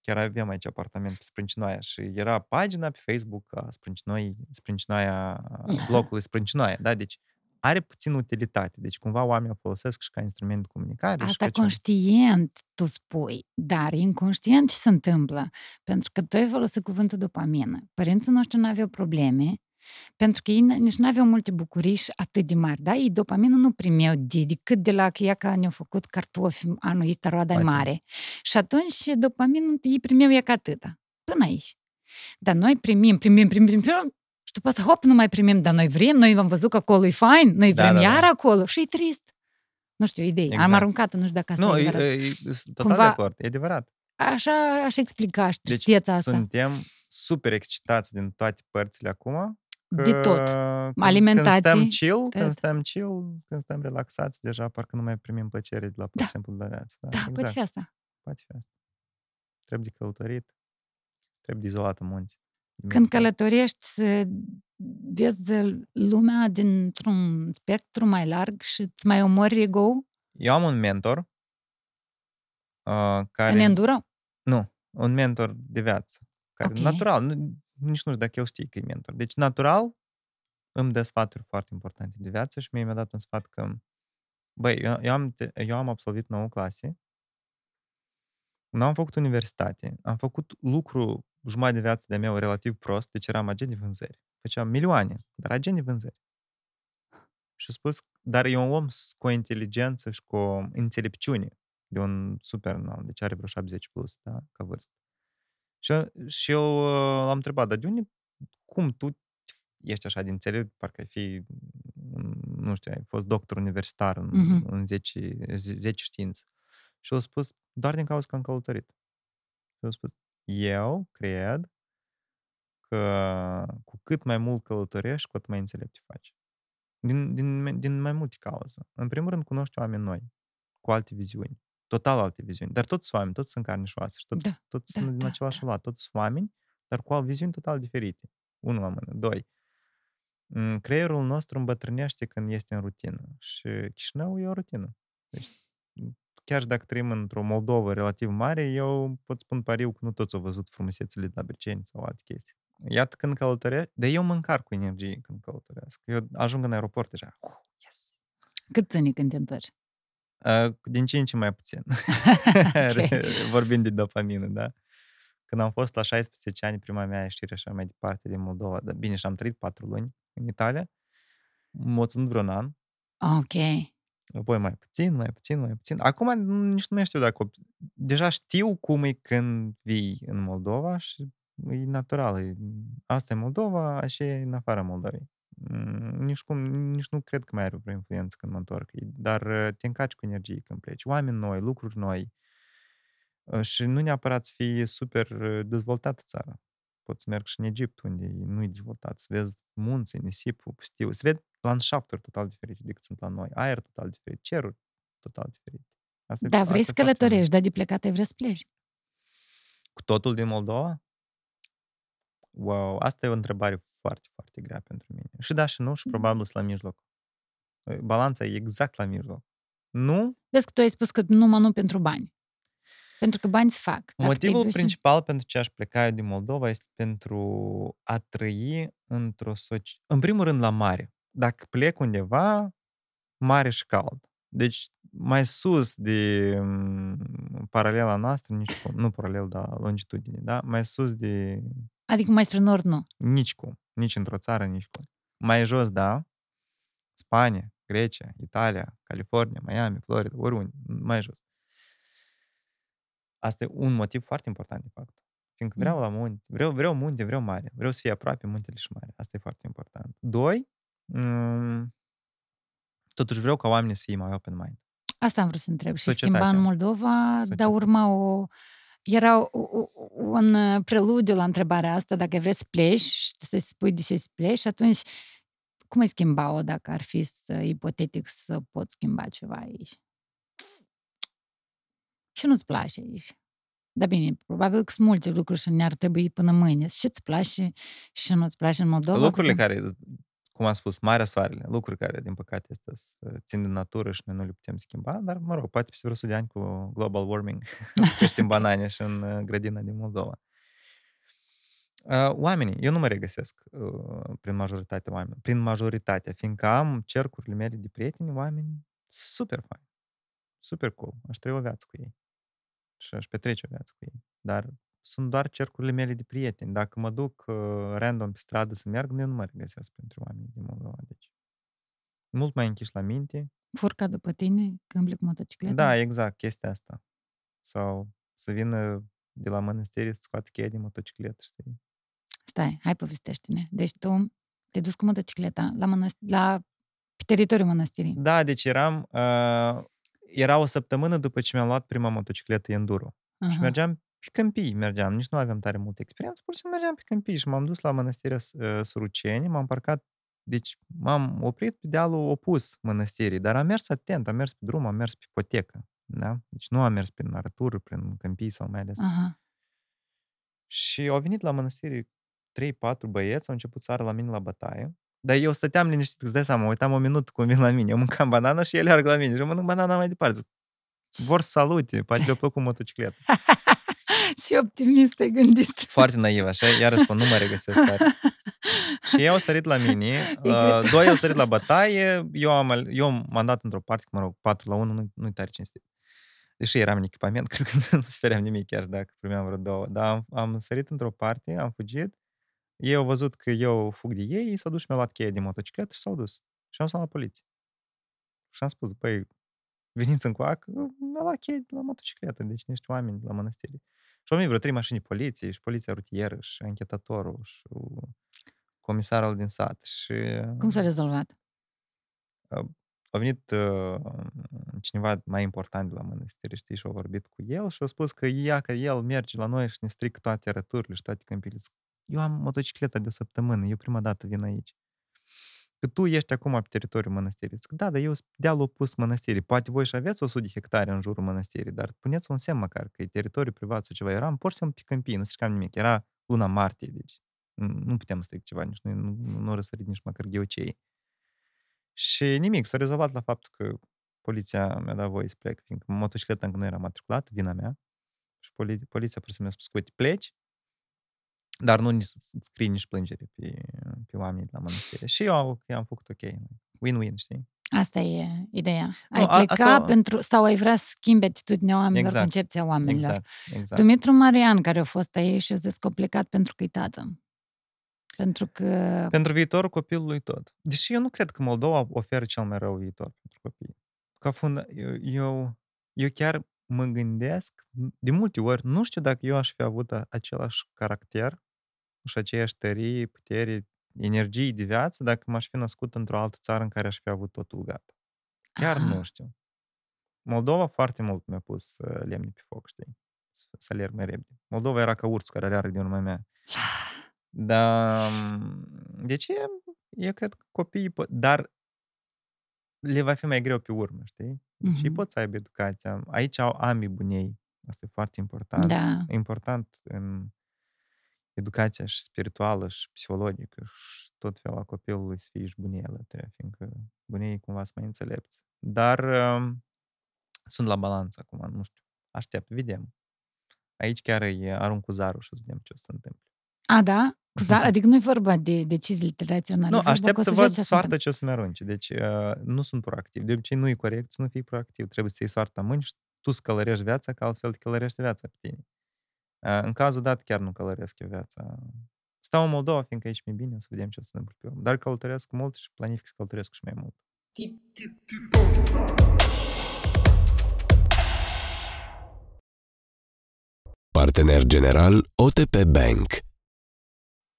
Chiar aveam aici apartament pe Sprâncinoaia și era pagina pe Facebook a Sprâncinoi, Sprâncinoaia, blocului Sprâncinoaia, da? Deci are puțin utilitate. Deci cumva oamenii o folosesc și ca instrument de comunicare. și Asta ca ce- conștient tu spui, dar inconștient ce se întâmplă? Pentru că tu ai folosit cuvântul dopamină. Părinții noștri nu aveau probleme, pentru că ei n- nici nu aveau multe bucurii și atât de mari, da? Ei dopamină nu primeau de, decât de la că ea că ne-au făcut cartofi anul ăsta, roada e Facem. mare. Și atunci dopamină ei primeau ea ca atâta. Până aici. Dar noi primim, primim, primim, primim, și după asta, hop, nu mai primim, dar noi vrem, noi am văzut că acolo e fain, noi Da, vrem da, da. iar acolo și e trist. Nu știu, idei. Am Exact. aruncat-o, nu știu dacă asta Nu, e e, adevărat. e, e, sunt total Cumva- de acord, e adevărat. Așa aș explica și Deci tristețea asta. suntem super excitați din toate părțile acum. Că De tot. Când, Alimentație, Când stăm chill, tot. când stăm chill, când stăm relaxați, deja parcă nu mai primim plăcere de la pur Da. și simplu de la viață. Da, Da, exact. poate fi asta. Poate fi asta. Trebuie de călătorit, trebuie de izolat în munți. De Când meditat. călătorești să vezi lumea dintr-un spectru mai larg și îți mai omori ego Eu am un mentor uh, care... în enduro? Nu, un mentor de viață. Care, Ok. natural, nu, nici nu știu dacă el știe că e mentor. Deci, natural, îmi dă sfaturi foarte importante de viață și mie mi-a dat un sfat că, băi, eu, eu, am, te- eu am absolvit 9 clase, nu am făcut universitate, am făcut lucru jumătate de viață de meu relativ prost, deci eram agent de vânzări. Făceam milioane, dar agent de vânzări. Și a spus, dar e un om s- cu o inteligență și cu o înțelepciune de un super înalt, deci are vreo 70 plus, da, ca vârstă. Și, eu- și eu uh, l-am întrebat, dar de unde, cum tu ești așa de înțelept, parcă ai fi, mm, nu știu, ai fost doctor universitar în, Mhm. în 10, 10 științe. Și el a spus, doar din cauza că am călătorit. Și el a spus, eu cred că cu cât mai mult călătorești, cu atât mai înțelept te faci. Din, din, din mai multe cauze. În primul rând, cunoști oameni noi, cu alte viziuni, total alte viziuni. Dar toți sunt oameni, toți sunt carne și oase și toți, Da, toți da, sunt din da, același da. luat, toți sunt oameni, dar cu viziuni total diferite. Unul la mână. Doi. mm, Creierul nostru îmbătrânește când este în rutină și Chișinău e o rutină. Deci, chiar și dacă trăim într-o Moldovă relativ mare, eu pot spun pariu că nu toți au văzut frumusețile de Abriceni sau alte chestii. Iată când călătoresc, dar eu mă încarc cu energie când călătoresc. Eu ajung în aeroport deja. Uh, yes! Cât ține când te întorci? Uh, din ce în ce mai puțin. Ok. Vorbind de dopamină, da? Când am fost la 16 ani, prima mea ieșire așa mai departe din Moldova, dar bine, și am trăit patru luni în Italia, m-a ținut vreun an, Ok. Apoi mai puțin, mai puțin, mai puțin. Acum nici nu mai știu dacă... o- Deja știu cum e când vii în Moldova și e natural. E, asta e Moldova, așa e în afara Moldovei. Mm, Nici, cum, nici nu cred că mai are vreo influență când mă întorc. E- Dar uh, te încarci cu energie când pleci. Oameni noi, lucruri noi. Uh, Și nu neapărat să fie super uh, dezvoltată țara. Poți să merg și în Egipt, unde nu e dezvoltat, să vezi munții, nisipul, pustiu, să vezi landșafturi total diferite decât sunt la noi, aer total diferit, ceruri total diferite. Asta e- Da, asta vrei e să foarte fain. călătorești, dar de plecat ai vrea să pleci. Cu totul din Moldova? Wow, asta e o întrebare foarte, foarte grea pentru mine. Și da și nu, și probabil sunt la mijloc. Balanța e exact la mijloc. Nu, Vezi că tu ai spus că numai nu pentru bani. Pentru că bani se fac. Dacă te-ai Motivul duce- principal pentru ce aș pleca eu din Moldova este pentru a trăi într-o soci... În primul rând la mare. Dacă plec undeva, mare și cald. Deci mai sus de m, paralela noastră, nici cum. Nu paralel, dar longitudine, da? Mai sus de Adică mai spre nord, nu. nici cum. Nici într-o țară, nici cum. Mai jos, da. Spania, Grecia, Italia, California, Miami, Florida, oriunde, mai jos. Asta e un motiv foarte important, de fapt. Fiindcă vreau la munte, vreau, vreau munte, vreau mare, vreau să fie aproape muntele și mare. Asta e foarte important. Doi, m- totuși vreau ca oamenii să fie mai open mind. Asta am vrut să întreb. Și schimba Societatea. în Moldova, dar Societatea. urma o... Era o- o- un uh, preludiu la întrebarea asta, dacă vrei să pleci și să spui de ce să pleci, și atunci cum ai schimba-o dacă ar fi să, ipotetic să poți schimba ceva aici? Și nu-ți place aici. Dar bine, probabil că sunt multe lucruri și ne-ar trebui până mâine. Și îți place și nu-ți place în Moldova? Lucrurile că- care, cum am spus, marea soarele, lucruri care, din păcate, este să țin de natură și noi nu le putem schimba, dar, mă rog, poate peste vreo 100 de ani cu global warming să creștem banane și în uh, grădina din Moldova. Uh, Oamenii, eu nu mă regăsesc uh, prin majoritatea oamenilor, prin majoritatea, fiindcă am cercurile mele de prieteni, oameni super faini, super cool, aș trăi o viață cu ei și aș petrece o viață cu ei, dar sunt doar cercurile mele de prieteni. Dacă mă duc uh, random pe stradă să merg, eu nu mă regăsesc pentru oamenii din Moldova. Deci, mult mai închiși la minte. Furca după tine când plec cu motocicleta? Da, exact, chestia asta. Sau să vină de la mănăstire să scoată cheia din motocicletă, știi? Stai, hai povestește-ne. Deci tu te-ai dus cu motocicleta la, mănăst- la pe teritoriul mănăstirii. Da, deci eram... Uh, era o săptămână după ce mi-am luat prima motocicletă Enduro. Și Aha. mergeam pe câmpii, mergeam, nici nu aveam tare multă experiență, pur și simplu mergeam pe câmpii și m-am dus la mănăstirea uh, Suruceni, m-am parcat, deci m-am oprit pe dealul opus mănăstirii, dar am mers atent, am mers pe drum, am mers pe potecă, da? Deci nu am mers prin arătură, prin câmpii sau mai ales. Aha. Și au venit la mănăstire 3-4 băieți, au început să sară la mine la bătaie, dar eu stăteam liniștit, îți dai seama, uitam o minut cum vin la mine, eu mâncam banana și ele arg la mine și eu mănânc banana mai departe. Zic, Vor să salute, poate le-a plăcut motocicleta. Și optimist ai gândit. Foarte naiv, așa, iar spun, nu mă regăsesc tare. Și ei au sărit la mine, cred. uh, doi au sărit la bătaie, eu, am, al- eu m-am dat într-o parte, mă rog, 4 la 1, nu, nu-i tare cinstit. Deși eram în echipament, cred că nu speram nimic chiar dacă primeam vreo două. Dar am, am sărit într-o parte, am fugit, ei au văzut că eu fug de ei, ei s-au dus și mi-au luat cheia din motocicletă și s-au dus. Și am sunat la poliție. Și am spus, băi, veniți în coac, mi-a luat cheia de la motocicletă, deci niște oameni de la mănăstire. Și au venit vreo trei mașini de poliție, și poliția rutieră, și anchetatorul, și comisarul din sat. Și Cum s-a rezolvat? a venit uh, cineva mai important de la mănăstire, știi, și a vorbit cu el și a spus că ea, că el merge la noi și ne strică toate arăturile și toate câmpile. Zic, Eu am motocicleta de o săptămână, eu prima dată vin aici. Că tu ești acum pe teritoriul mănăstirii. Zic, da, dar eu sunt dealul opus mănăstirii. Poate voi și aveți 100 de hectare în jurul mănăstirii, dar puneți un semn măcar că e teritoriu privat sau ceva. Eram pur și simplu pe câmpii, nu stricam nimic. Era luna martie, deci nu nu puteam să stric ceva, nici nu, nu, nu răsărit nici măcar gheocei. Și nimic, s-a rezolvat la faptul că poliția mi-a dat voie să plec, fiindcă motocicleta încă nu era matriculată, vina mea. Și poli- poliția pur și simplu mi-a spus, uite, pleci, dar nu nici să scrii nici plângere pe, pe oamenii de la mănăstire. Și eu am, am făcut ok. Win-win, știi? Asta e ideea. Ai Nu, a- pleca asta- pentru, sau ai vrea să schimbi atitudinea oamenilor, Exact. concepția oamenilor. Exact, exact. Dumitru Marian, care a fost aici și a zis că a plecat pentru că e tată. Pentru că... Pentru viitorul copilului tot. Deși eu nu cred că Moldova oferă cel mai rău viitor pentru copii. Ca fund, eu, eu, eu chiar mă gândesc, de multe ori, nu știu dacă eu aș fi avut a- același caracter și aceeași tărie, putere, energie de viață dacă m-aș fi născut într-o altă țară în care aș fi avut totul gata. Chiar Aha. nu știu. Moldova foarte mult mi-a pus uh, lemne pe foc, știi? Să, să alerg mai repede. Moldova era ca ursul care aleargă din urma mea. Dar, de ce? Eu cred că copiii pot, dar le va fi mai greu pe urmă, știi? Deci ei Mhm. pot să aibă educația. Aici au ambii bunei. Asta e foarte important. Da. E important în educația și spirituală și psihologică și tot felul a copilului să fie și bunii alături, fiindcă bunii cumva sunt mai înțelepți. Dar um, sunt la balanță acum, nu știu. Aștept, vedem. Aici chiar e arunc cu zarul și să vedem ce o să se întâmple. A, da? Cu zar, adică nu e vorba de deciziile tradiționale. Nu, e vorba aștept că o să vezi văd ce se soarta întâmplă. ce o să-mi arunce. Deci uh, nu sunt proactiv. De obicei nu e corect să nu fii proactiv. Trebuie să iei soarta în mâini și tu să călărești viața, că altfel te călărește viața pe tine. Uh, în cazul dat chiar nu călăresc eu viața. Stau în Moldova, fiindcă aici mi-e bine, o să vedem ce o să se întâmple pe urmă. Dar călătoresc mult și planific să călătoresc și mai mult. Partener general OTP Bank. E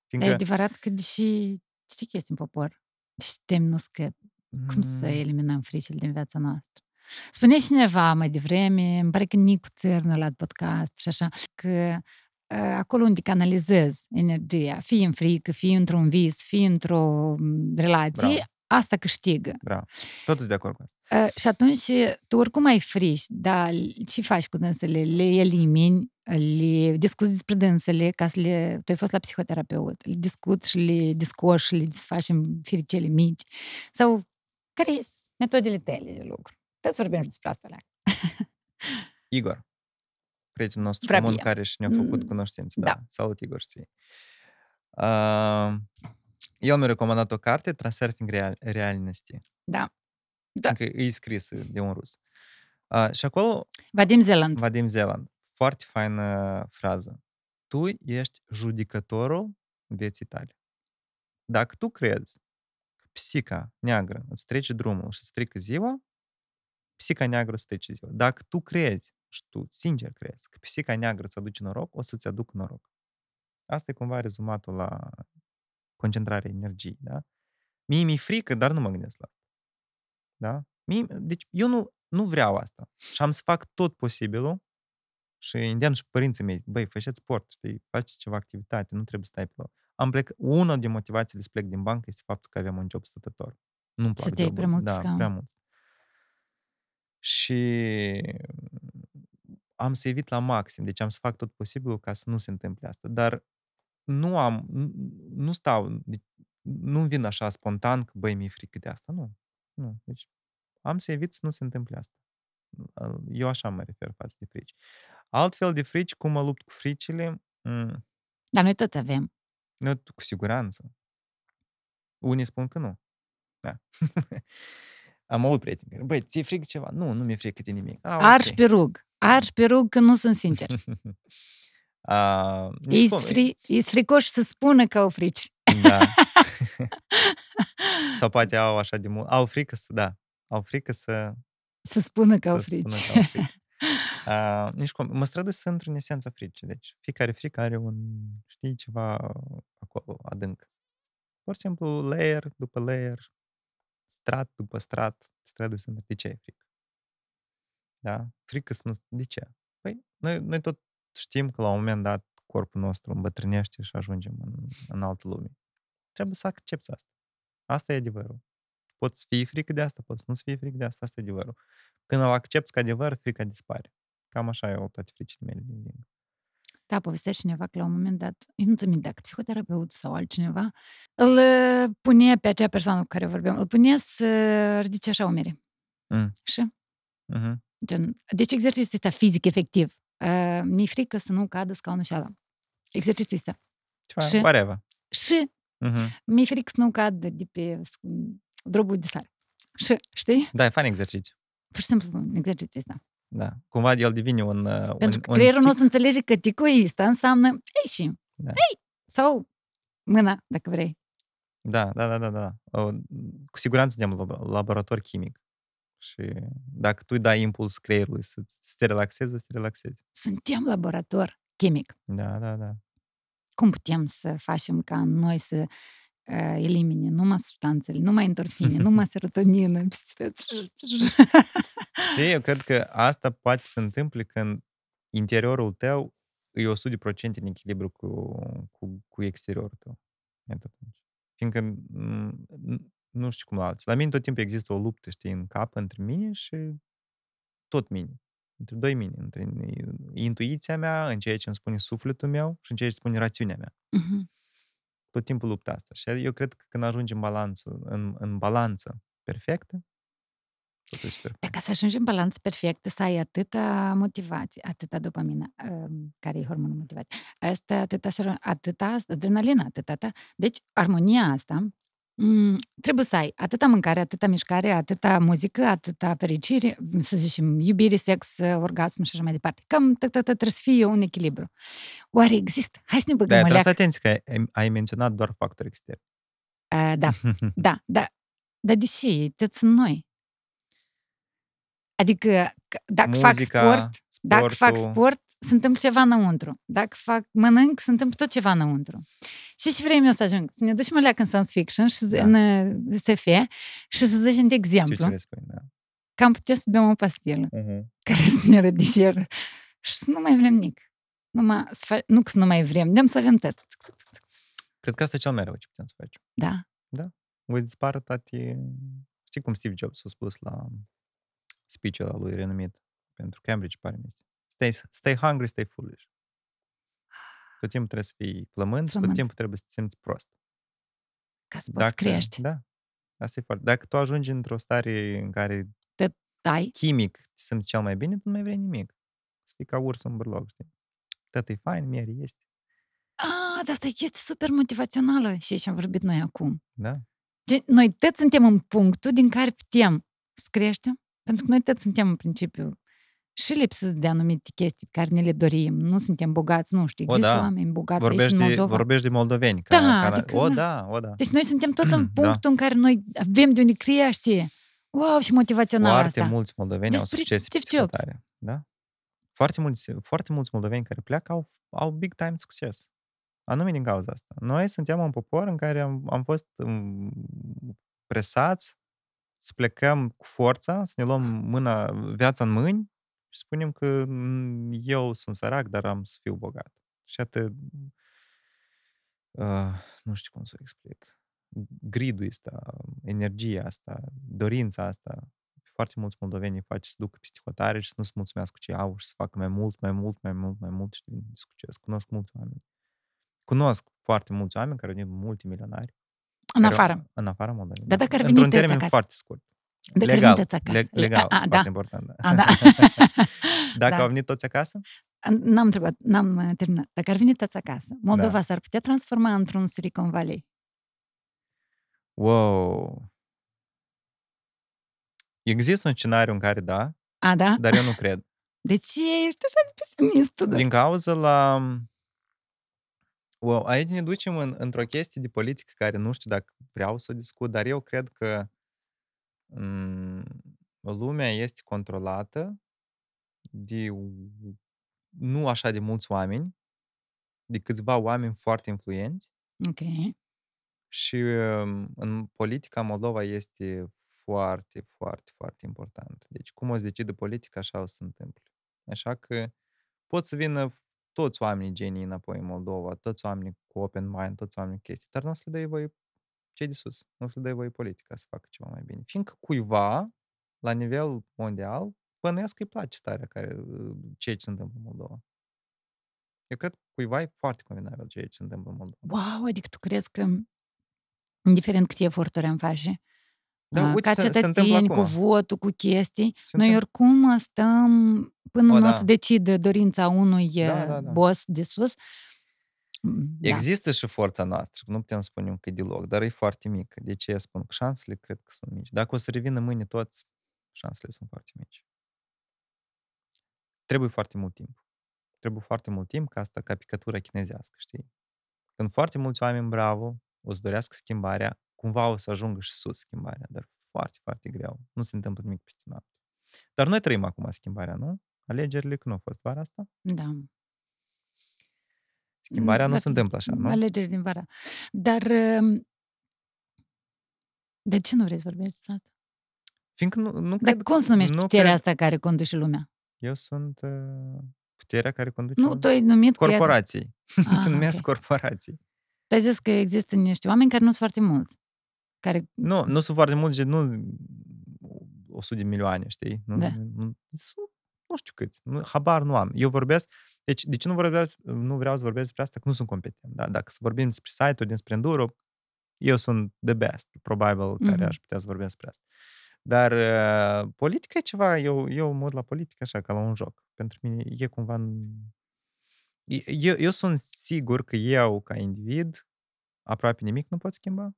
Fiindcă, adevărat că deși știi că este în popor, deși tem nu scăp, cum să mm, eliminăm fricile din viața noastră? Spune cineva mai devreme, îmi pare că Nicu Țărnă la podcast și așa, că uh, acolo unde canalizezi energia, fie în frică, fie într-un vis, fie într-o m, relație, Bravo. asta câștigă. Bravo. Tot sunt de acord cu asta. Uh, și atunci tu oricum ai frici, dar ce faci cu dânsele? Le elimini, le discuți despre dânsele, ca să le... Tu ai fost la psihoterapeut, le discuți și le discoși și le desfaci în firicele mici. Sau care sunt metodele tale de lucru? Trebuie să vorbim despre asta. La. Igor, prietenul nostru Vrabia. comun care și ne-a făcut Mm, cunoștință. da. Da. Salut, Igor, și ție. Uh, el mi-a recomandat o carte, Transurfing Real- Reality. Da. Da. Încă e scris de un rus. Uh, și acolo, Vadim Zeland. Vadim Zeland, foarte faină frază. Tu ești judecătorul vieții tale. Dacă tu crezi că psica neagră îți trece drumul și îți strică ziua, psica neagră îți trece ziua. Dacă tu crezi și tu sincer crezi că psica neagră îți aduce noroc, o să-ți aduc noroc. Asta e cumva rezumatul la concentrarea energiei, da? Mie mi-e frică, dar nu mă gândesc la asta. Da? Mie, deci eu nu, nu vreau asta. Și am să fac tot posibilul și îndemn și părinții mei, băi, faceți sport, știi, faceți ceva activitate, nu trebuie să stai pe loc. Am plec, una din motivațiile să plec din bancă este faptul că avem un job stătător. Nu-mi plac Stăteai jobul. prea mult pe Da, scaun. prea mult. Și am să evit la maxim, deci am să fac tot posibilul ca să nu se întâmple asta. Dar nu am, nu, nu stau, deci nu vin așa spontan că, băi, mi-e frică de asta. Nu. Nu. Deci am să evit să nu se întâmple asta. Eu așa mă refer față de frici. Altfel de frici, cum mă lupt cu fricile, m- Dar noi toți avem. nu, cu siguranță. Unii spun că nu. Da. Am avut prieteni care, băi, ți-e frică ceva? Nu, nu mi-e frică de nimic. Ah, Arș ok. pe rug. Arș pe rug că nu sunt sincer. A, nici Ei cum- fri, fricoși să spună că au frici. Da. Sau poate au așa de mult. Au frică să, da. Au frică să, Să spună că au să frici. spună că au frică. A, nici cum. Mă străduiesc să intru în esența fricii. Deci fiecare frică are un, știi, ceva acolo adânc. Pur și simplu, layer după layer, strat după strat, străduiesc să intru. De ce e frică? Da? Frică să nu... De ce? Păi, noi, noi tot știm că la un moment dat corpul nostru îmbătrânește și ajungem în, în altă lume. Trebuie să accepti asta. Asta e adevărul. Poți să fii frică de asta, poți să nu să fii frică de asta, asta e adevărul. Când îl accepti ca adevăr, frica dispare. Cam așa eu toate fricile mele din viață. Da, povestea cineva că la un moment dat, eu nu ți minte dacă psihoterapeut sau altcineva, îl uh, pune pe acea persoană cu care vorbeam, îl pune să ridice așa umerii. Mm. Și Mhm. Gen, deci exercițiul ăsta fizic, efectiv. Uh, mi-e frică să nu cadă scaunul și ala. Exercițiul ăsta. Ceva, Și- whatever. Și Mhm. mi-e frică să nu cad de pe sc- drobul de sare. Și, știi? Da, e fain exercițiu. Pur și simplu exercițiul ăsta. Da. Cumva el devine un... uh, Pentru un, că un creierul kick. nostru înțelege că ticoista înseamnă ei și, Da. ei, sau mâna, dacă vrei. Da, da, da, da, da. O, Cu siguranță suntem lab- laborator chimic. Și dacă tu îi dai impuls creierului să, să te relaxezi, o să te relaxezi. Suntem laborator chimic. Da, da, da. Cum putem să facem ca în noi să uh, elimine numai substanțele, numai endorfine, numai serotonină? Știi, eu cred că asta poate să întâmple când interiorul tău e 100% în echilibru cu, cu, cu exteriorul tău. Iată atunci. Fiindcă m, nu știu cum la alții. La mine tot timpul există o luptă, știi, în cap între mine și tot mine. Între doi mine. Între intuiția mea, în ceea ce îmi spune sufletul meu și în ceea ce spune rațiunea mea. Mhm. Tot timpul lupta asta. Și eu cred că când ajungi în, balanță, în, în balanță perfectă, totul e super fain. Dar ca să ajungi în balanță perfectă, să ai atâta motivație, atâta dopamină, um, care e hormonul motivație, asta, atâta, sero- atâta adrenalină, atâta, atâta. Deci, armonia asta m, trebuie să ai atâta mâncare, atâta mișcare, atâta muzică, atâta fericire, să zicem, iubire, sex, orgasm și așa mai departe. Cam tot, tot, tot trebuie să fie un echilibru. Oare există? Hai să ne Da, băgăm o trebuie să leacă. atenți că ai, ai menționat doar factori externi. Uh, da, da, da. Dar de ce? Toți sunt noi. Adică, că- dacă fac Muzica, sport, dacă fac sportul. sport, se întâmplă ceva înăuntru. Dacă fac mănânc, se întâmplă tot ceva înăuntru. Și ce vrem eu să ajung? Să ne ducem leacă în science fiction și Da. da. în uh, SF și să zicem de Știu ce exemplu le spui, da. că am putea să bem o pastilă Uh-huh. care să ne rădigeră și să nu mai vrem nimic. Numai, să fa- nu că să nu mai vrem, dem să avem tot. Cred că asta e cel mai rău ce putem să facem. Da. Voi dispară toate... Știi cum Steve Jobs a spus la speech-ul ăla lui renumit pentru Cambridge, pare mi Stay, stay hungry, stay foolish. Tot timpul trebuie să fii flământ și tot Flământ. timpul trebuie să te simți prost. Ca să poți crești. Da. Asta e foarte... Dacă tu ajungi într-o stare în care Dai. chimic te simți cel mai bine, tu nu mai vrei nimic. Să fii ca urs în bărlog, știi? Tot e fain, miere este. Ah, dar asta e chestie super motivațională și ce am vorbit noi acum. Da? Gen, Noi toți suntem în punctul din care putem să creștem, pentru că noi toți suntem în principiu și lipsiți de anumite chestii pe care ne le dorim. Nu suntem bogați, nu știu, O, există da. oameni bogați aici Vorbești în de, Moldova. vorbești de moldoveni. Ca, Da, ca, adică, o, da. da, o, da. Deci noi suntem toți în Da. punctul în care noi avem de unde crește. Wow, și motivațional Foarte asta. mulți moldoveni au Despre succes în Steve Jobs. psihotare. Da? Foarte mulți, foarte mulți moldoveni care pleacă au, au big time succes. Anume din cauza asta. Noi suntem un popor în care am, am fost um, presați să plecăm cu forța, să ne luăm mâna, viața în mâini și spunem că "Mm, eu sunt sărac, dar am să fiu bogat. Și atât, uh, nu știu cum să o explic, gridul ăsta, energia asta, dorința asta, foarte mulți moldoveni îi face să ducă peste hotare și să nu se mulțumească cu ce au și să facă mai mult, mai mult, mai mult, mai mult și devin de succes. Cunosc mulți oameni. Cunosc foarte mulți oameni care au devenit multimilionari. În care au- afară. În afara Moldovei. Dar dacă ar veni Într-un tăți termen acasă? foarte scurt. Dacă ar legal. veni tăți acasă. Le- legal, A, a, foarte da. important. Da. A, da. Dacă Da. au venit toți acasă? N-am întrebat, n-am uh, terminat. Dacă ar veni tăți acasă, Moldova Da. s-ar putea transforma într-un Silicon Valley. Wow! Există un scenariu în care da, A, da? dar eu nu cred. De ce ești așa de pesimist? tu, Da? Din cauza la... Wow, aici ne ducem în, într-o chestie de politică care nu știu dacă vreau să o discut, dar eu cred că m- lumea este controlată de u- nu așa de mulți oameni, de câțiva oameni foarte influenți Ok. și um, în politica Moldova este foarte, foarte, foarte important. Deci cum o să decide politica, așa o să se întâmple. Așa că pot să vină toți oamenii genii înapoi în Moldova, toți oamenii cu open mind, toți oamenii cu chestii, dar nu o să le dai voie cei de sus, nu o să le dai voie politica să facă ceva mai bine. Fiindcă cuiva, la nivel mondial, bănuiesc că îi place starea care, ceea ce se întâmplă în Moldova. Eu cred că cuiva e foarte convenabil ceea ce se întâmplă în Moldova. Wow, adică tu crezi că indiferent câte eforturi am face, Da, uh, uite, ca se- se întâmplă cetățeni, cu acum. votul, cu chestii. Se Noi întâmplă. oricum stăm până O, nu o da. să decide dorința unui Da, uh, da, da. boss de sus. Mm, Da. Există și forța noastră, nu putem spune că e deloc, dar e foarte mică. De ce spun că șansele cred că sunt mici. Dacă o să revină mâine toți, șansele sunt foarte mici. Trebuie foarte mult timp. Trebuie foarte mult timp ca asta, ca picătura chinezească, știi? Când foarte mulți oameni bravo o să dorească schimbarea, cumva o să ajungă și sus schimbarea, dar foarte, foarte greu. Nu se întâmplă nimic peste noapte. Dar noi trăim acum schimbarea, nu? Alegerile când au fost vara asta? Da. Schimbarea nu Dar se întâmplă așa, nu? Alegeri din vara. Dar um, de ce nu vrei să vorbești despre asta? Fiindcă nu, nu Dar cred, cum se numește nu puterea cred- asta care conduce lumea? Eu sunt uh, puterea care conduce Nu, tu ai numit că e- corporații. Ah, se numesc ok. corporații. Tu ai zis că există niște oameni care nu sunt foarte mulți. Care... Nu, nu sunt foarte mulți, gen, nu 100 de milioane, știi? Nu, Da. nu, sunt, nu știu câți. Nu, habar nu am. Eu vorbesc, deci de ce nu, vorbesc, nu vreau să vorbesc despre asta? Că nu sunt competent. Da? Dacă să vorbim despre site-uri, despre Enduro, eu sunt the best, probabil, care Mhm. aș putea să vorbesc despre asta. Dar uh, politica e ceva, eu, eu mă uit la politică așa, ca la un joc. Pentru mine e cumva... în- E- Eu, eu sunt sigur că eu, ca individ, aproape nimic nu pot schimba.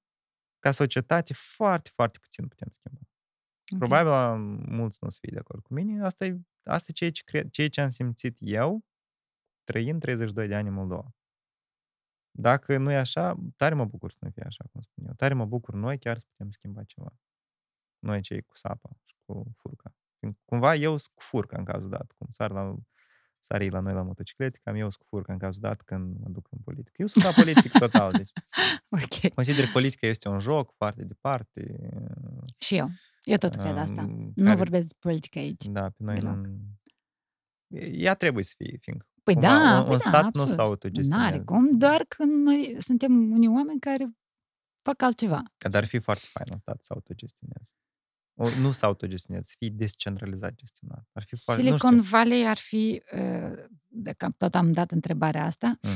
Ca societate, foarte, foarte puțin putem schimba. Ok. Probabil uh, mulți nu o să fie de acord cu mine. Asta e, asta e ceea, ce cred, ceea ce am simțit eu trăind 32 de ani în Moldova. Dacă nu e așa, tare mă bucur să nu fie așa, cum spun eu. Tare mă bucur noi chiar să putem schimba ceva. Noi cei cu sapa și cu furca. Fiind- Cumva eu sunt cu furca în cazul dat. Cum sar la, sari la noi la motociclete, cam eu sunt cu furca în cazul dat când mă duc în politică. Eu sunt la politic total. Deci Ok. consider că politica este un joc foarte departe. Și eu. Eu tot cred asta. um, Nu care- vorbesc despre politică aici. Da, pe noi Deloc. nu... Ea trebuie să fie, fiindcă Păi cumva da, un, păi un da, stat nu absolut. se autogestionează. N-are cum, doar că noi suntem unii oameni care fac altceva. Dar ar fi foarte fain un stat să autogestioneze. O, nu să autogestioneze, să fie descentralizat gestionat. Ar fi foarte... nu Silicon știu. Valley ar fi, uh, dacă tot am dat întrebarea asta, Mm.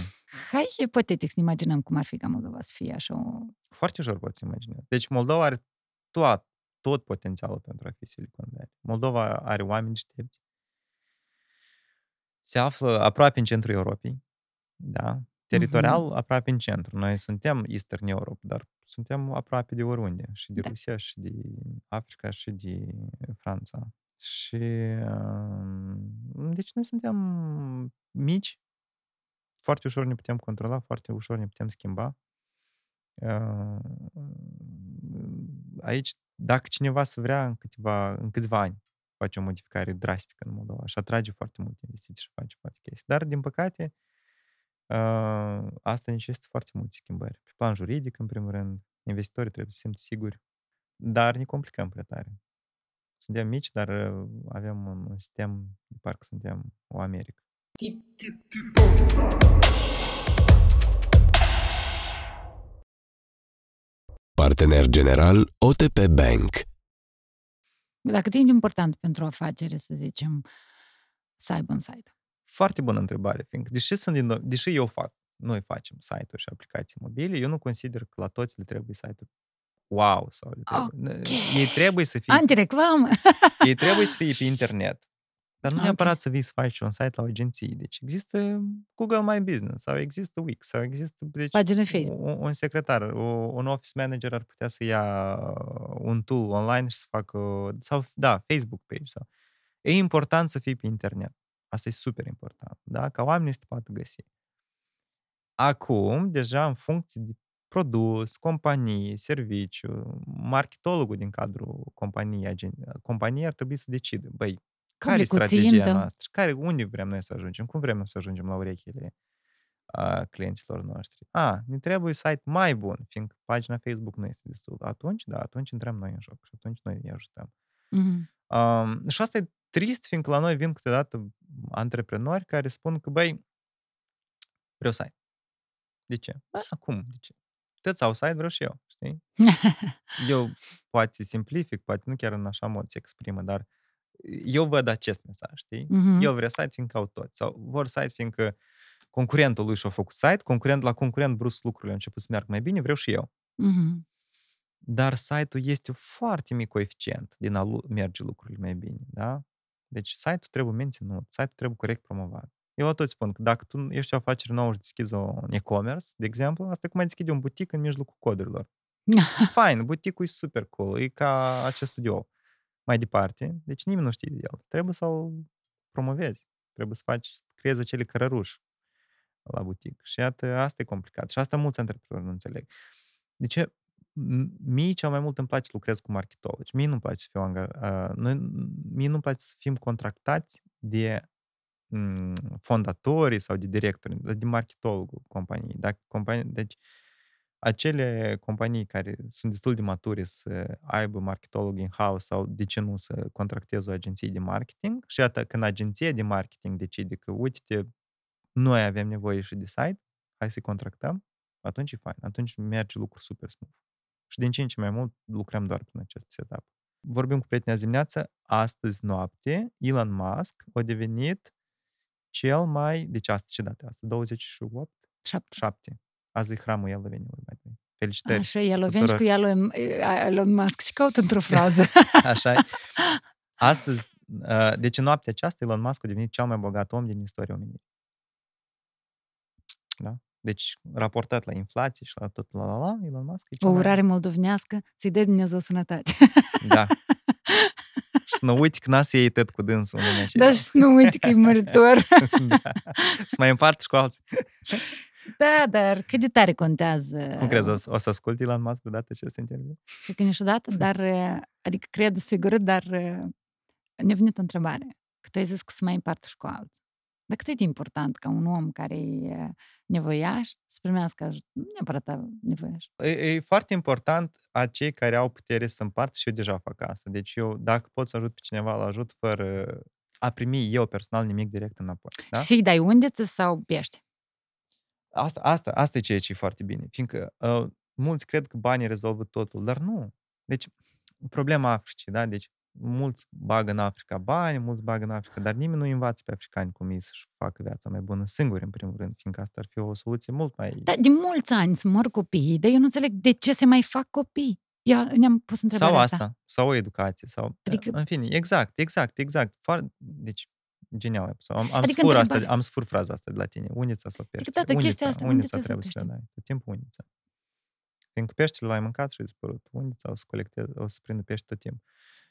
hai ipotetic să ne imaginăm cum ar fi ca Moldova să fie așa o... Foarte ușor poți imagina. Deci Moldova are tot, tot potențialul pentru a fi Silicon Valley. Moldova are oameni deștepți. Se află aproape în centrul Europei. Da? Teritorial, Mhm. aproape în centru. Noi suntem Eastern Europe, dar suntem aproape de oriunde. Și de Da. Rusia, și de Africa, și de Franța. Și... um, Deci noi suntem mici, foarte ușor ne putem controla, foarte ușor ne putem schimba. Uh, Aici, dacă cineva să vrea în, câteva, în câțiva ani face o modificare drastică în Moldova și atrage foarte multe investiții și face foarte chestii. Dar, din păcate, uh, asta necesită foarte multe schimbări. Pe plan juridic, în primul rând, investitorii trebuie să se simtă siguri, dar ne complicăm prea tare. Suntem mici, dar uh, avem un, un sistem de parcă suntem o Americă. Partener general OTP Bank. Dacă timp e important pentru o afacere, să zicem, să aibă un site. Foarte bună întrebare, fiindcă deși, sunt din, deși eu fac, noi facem site-uri și aplicații mobile, eu nu consider că la toți le trebuie site-uri wow sau le trebuie. Ok. Ei trebuie să fie Antireclamă! ei trebuie să fie pe internet. Dar nu Ok. neapărat să vii să faci un site la o agenție. Deci există Google My Business sau există Wix sau există deci, Pagină Facebook. Un, un secretar, o, un office manager ar putea să ia un tool online și să facă sau da, Facebook page sau. E important să fii pe internet. Asta e super important, da? Ca oamenii să te poată găsi. Acum, deja în funcție de produs, companie, serviciu, marketologul din cadrul companiei, agen- companiei ar trebui să decidă, băi, care e Publicul strategia țintă. noastră? Care, unde vrem noi să ajungem? Cum vrem să ajungem la urechile a clienților noștri? A, ne trebuie site mai bun, fiindcă pagina Facebook nu este destul. Atunci, da, atunci intrăm noi în joc și atunci noi îi ajutăm. Mhm. Um, și asta e trist, fiindcă la noi vin câteodată antreprenori care spun că, băi, vreau site. De ce? Bă, acum, de ce? Toți au site, vreau și eu, știi? Eu poate simplific, poate nu chiar în așa mod se exprimă, dar eu văd acest mesaj, știi? Mhm. El vrea site fiindcă au toți. Sau vor site fiindcă concurentul lui și-a făcut site, concurent, la concurent brusc lucrurile au început să meargă mai bine, vreau și eu. Mhm. dar site-ul este foarte mic coeficient din a lu- merge lucrurile mai bine, da? Deci site-ul trebuie menținut, site-ul trebuie corect promovat. Eu la toți spun că dacă tu ești o afacere nouă și deschizi un e-commerce, de exemplu, asta e cum ai deschide un butic în mijlocul codurilor. Fain, buticul e super cool, e ca acest studio. Mai departe, deci nimeni nu știe de el. Trebuie să-l promovezi. Trebuie să faci, să creezi acele cărăruși la butic. Și iată, asta e complicat. Și asta mulți antreprenori nu înțeleg. De ce? M- Mie cel mai mult îmi place să lucrez cu marketologi. Mie nu-mi place să fiu angar... uh, noi, mie nu-mi place să fim contractați de mm, fondatorii sau de directori, dar de marketologul companiei. Dacă companie, deci, acele companii care sunt destul de mature să aibă marketolog in-house sau de ce nu să contracteze o agenție de marketing și atât când agenția de marketing decide că uite noi avem nevoie și de site, hai să contractăm, atunci e fain, atunci merge lucru super smooth. Și din ce în ce mai mult lucrăm doar prin acest setup. Vorbim cu prietenii azi dimineață, astăzi noapte, Elon Musk a devenit cel mai, deci astăzi ce dată asta? 28? Șapte. 7. Azi e hramul Ialoveniului, mai bine. Felicitări. Așa, Ialoveni și tuturor. cu Elon, Elon Musk și caut într-o frază. Așa Astăzi, uh, deci în noaptea aceasta, Elon Musk a devenit cel mai bogat om din istoria omenirii. Da? Deci, raportat la inflație și la tot la la la, Elon Musk e cel O mai... urare moldovenească, să-i dea Dumnezeu sănătate. Da. și să nu uite că n-a să iei tot cu dânsul în lumea Da, și să nu uite că e măritor. da. Să mai împart și cu alții. Da, dar cât de tare contează. Cum crezi, o, să- o să asculti Elon Musk vreodată acest interviu? Cred că niciodată, dar, uh, adică cred sigur, dar uh, ne-a venit o întrebare. Că tu ai zis că să mai împartă și cu alții. Dar cât e de important ca un om care e uh, nevoiaș să primească ajutor? Nu neapărat a- nevoiaș. E, e foarte important a cei care au putere să împartă și eu deja fac asta. Deci eu, dacă pot să ajut pe cineva, îl ajut fără a primi eu personal nimic direct înapoi. Da? Și îi dai undiță sau pește? Asta, asta, asta e ceea ce e foarte bine, fiindcă uh, mulți cred că banii rezolvă totul, dar nu. Deci, problema Africii, da? Deci, mulți bagă în Africa bani, mulți bagă în Africa, dar nimeni nu învață pe africani cum ei să-și facă viața mai bună singuri, în primul rând, fiindcă asta ar fi o soluție mult mai... Da, de mulți ani să mor copiii, dar eu nu înțeleg de ce se mai fac copii. Eu ne-am pus întrebarea Sau asta. asta, sau o educație, sau... Adică- În fine, exact, exact, exact. Foar... Deci, genial ai pus Am, am Adică sfur asta, întrebarea- am sfur fraza asta de la tine. Unița sau pește? tată, chestia unița, asta, unița unița sau trebuie să le pește? dai. Tot timpul unița. Fiindcă peștele l-ai mâncat și ai dispărut. Unița o să colecteze, o să prindă pește tot timpul.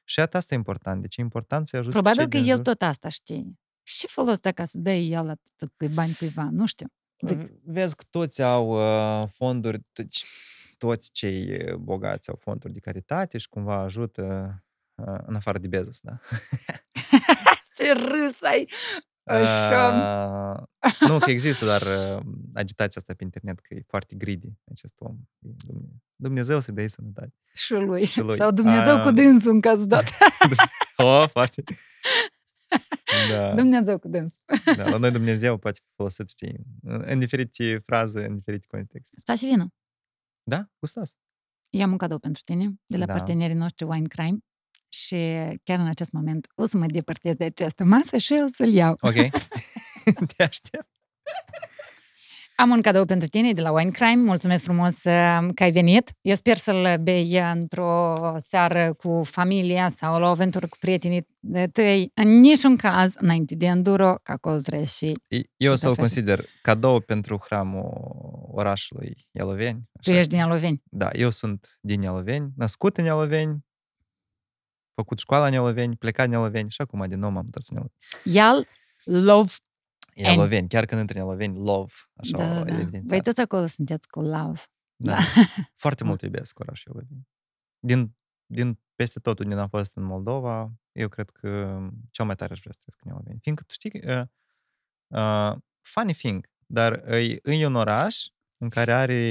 Și atât asta e important. Deci e important să-i ajuți pe Probabil cei că din el jur. tot asta știe. Și ce folos dacă să dai el atât cu bani cuiva? Nu știu. Zic, Vezi că toți au uh, fonduri, deci, toți cei uh, bogați au fonduri de caritate și cumva ajută uh, în afară de Bezos, da? ce râs ai! Așa. Uh, nu, că există, dar uh, agitația asta pe internet, că e foarte greedy acest om. E Dumne- Dumnezeu să-i dea sănătate. Și lui. Și lui. Sau Dumnezeu A, cu dânsul în cazul dat. Oh, foarte... Da, Dumnezeu cu dânsul. da, la noi Dumnezeu poate fi folosit, știi, în, în diferite fraze, în diferite contexte. Stați și vină. Da, gustos. Eu am un cadou pentru tine de la Da. partenerii noștri Wine Crime și chiar în acest moment o să mă depărtez de această masă și o să-l iau. Ok. Te aștept. Am un cadou pentru tine de la Wine Crime. Mulțumesc frumos uh, că ai venit. Eu sper să-l bei într-o seară cu familia sau la o aventură cu prietenii tăi. În niciun caz, înainte de enduro, că acolo trebuie și Eu Să să-l te consider cadou pentru hramul orașului Ialoveni. tu așa ești din Aloveni. Da, eu sunt din Ialoveni, născut în Ialoveni, făcut școala în Ialoveni, plecat în Ialoveni și acum din nou m-am întors în Ialoveni. Ial, love. Ialoveni, chiar când intri în Ialoveni, love, așa Da, o da, da. evidențiat. Voi toți acolo sunteți cu love. Da. da. Foarte mult iubesc orașul Ialoveni. Din, din peste tot unde am fost în Moldova, eu cred că cel mai tare aș vrea să trăiesc în Ialoveni. Fiindcă, tu știi, uh, uh, funny thing, dar e, e un oraș în care are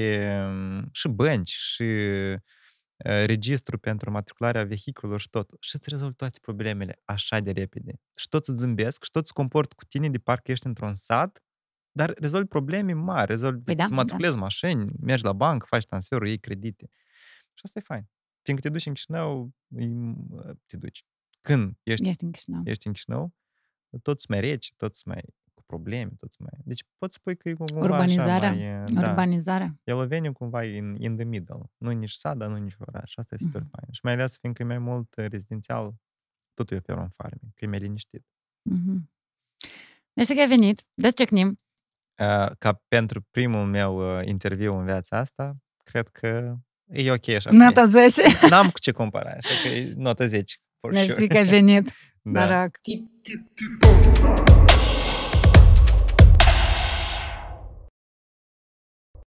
um, și bănci, și uh, registru pentru matricularea vehiculelor și tot. Și îți rezolvi toate problemele așa de repede. Și toți îți zâmbesc și toți se comport cu tine de parcă ești într-un sat, dar rezolvi probleme mari, rezolvi Păi da, să da. matriculezi mașini, mergi la bancă, faci transferul, iei credite. Și asta e fain. Fiindcă te duci în Chișinău, îi- te duci. Când ești, Ești în Chișinău. ești în Chișinău, toți mai reci, toți mai cu probleme, toți mai... Deci poți spui că e cumva Urbanizarea? așa mai... Da. Urbanizarea. Eloveniu cumva e in, in the middle. Nu nici sat, dar nu nici oraș. Asta e super Mhm. fain. Și mai ales fiindcă e mai mult uh, rezidențial, totul e pe un farming, că e mai liniștit. Mhm. Mersi că ai venit. Descecnim. Uh, Ca pentru primul meu uh, interviu în viața asta, cred că e ok așa. Nota 10. N-am cu ce compara, așa că e nota 10. For Mersi sure. că ai venit. Da. Noroc.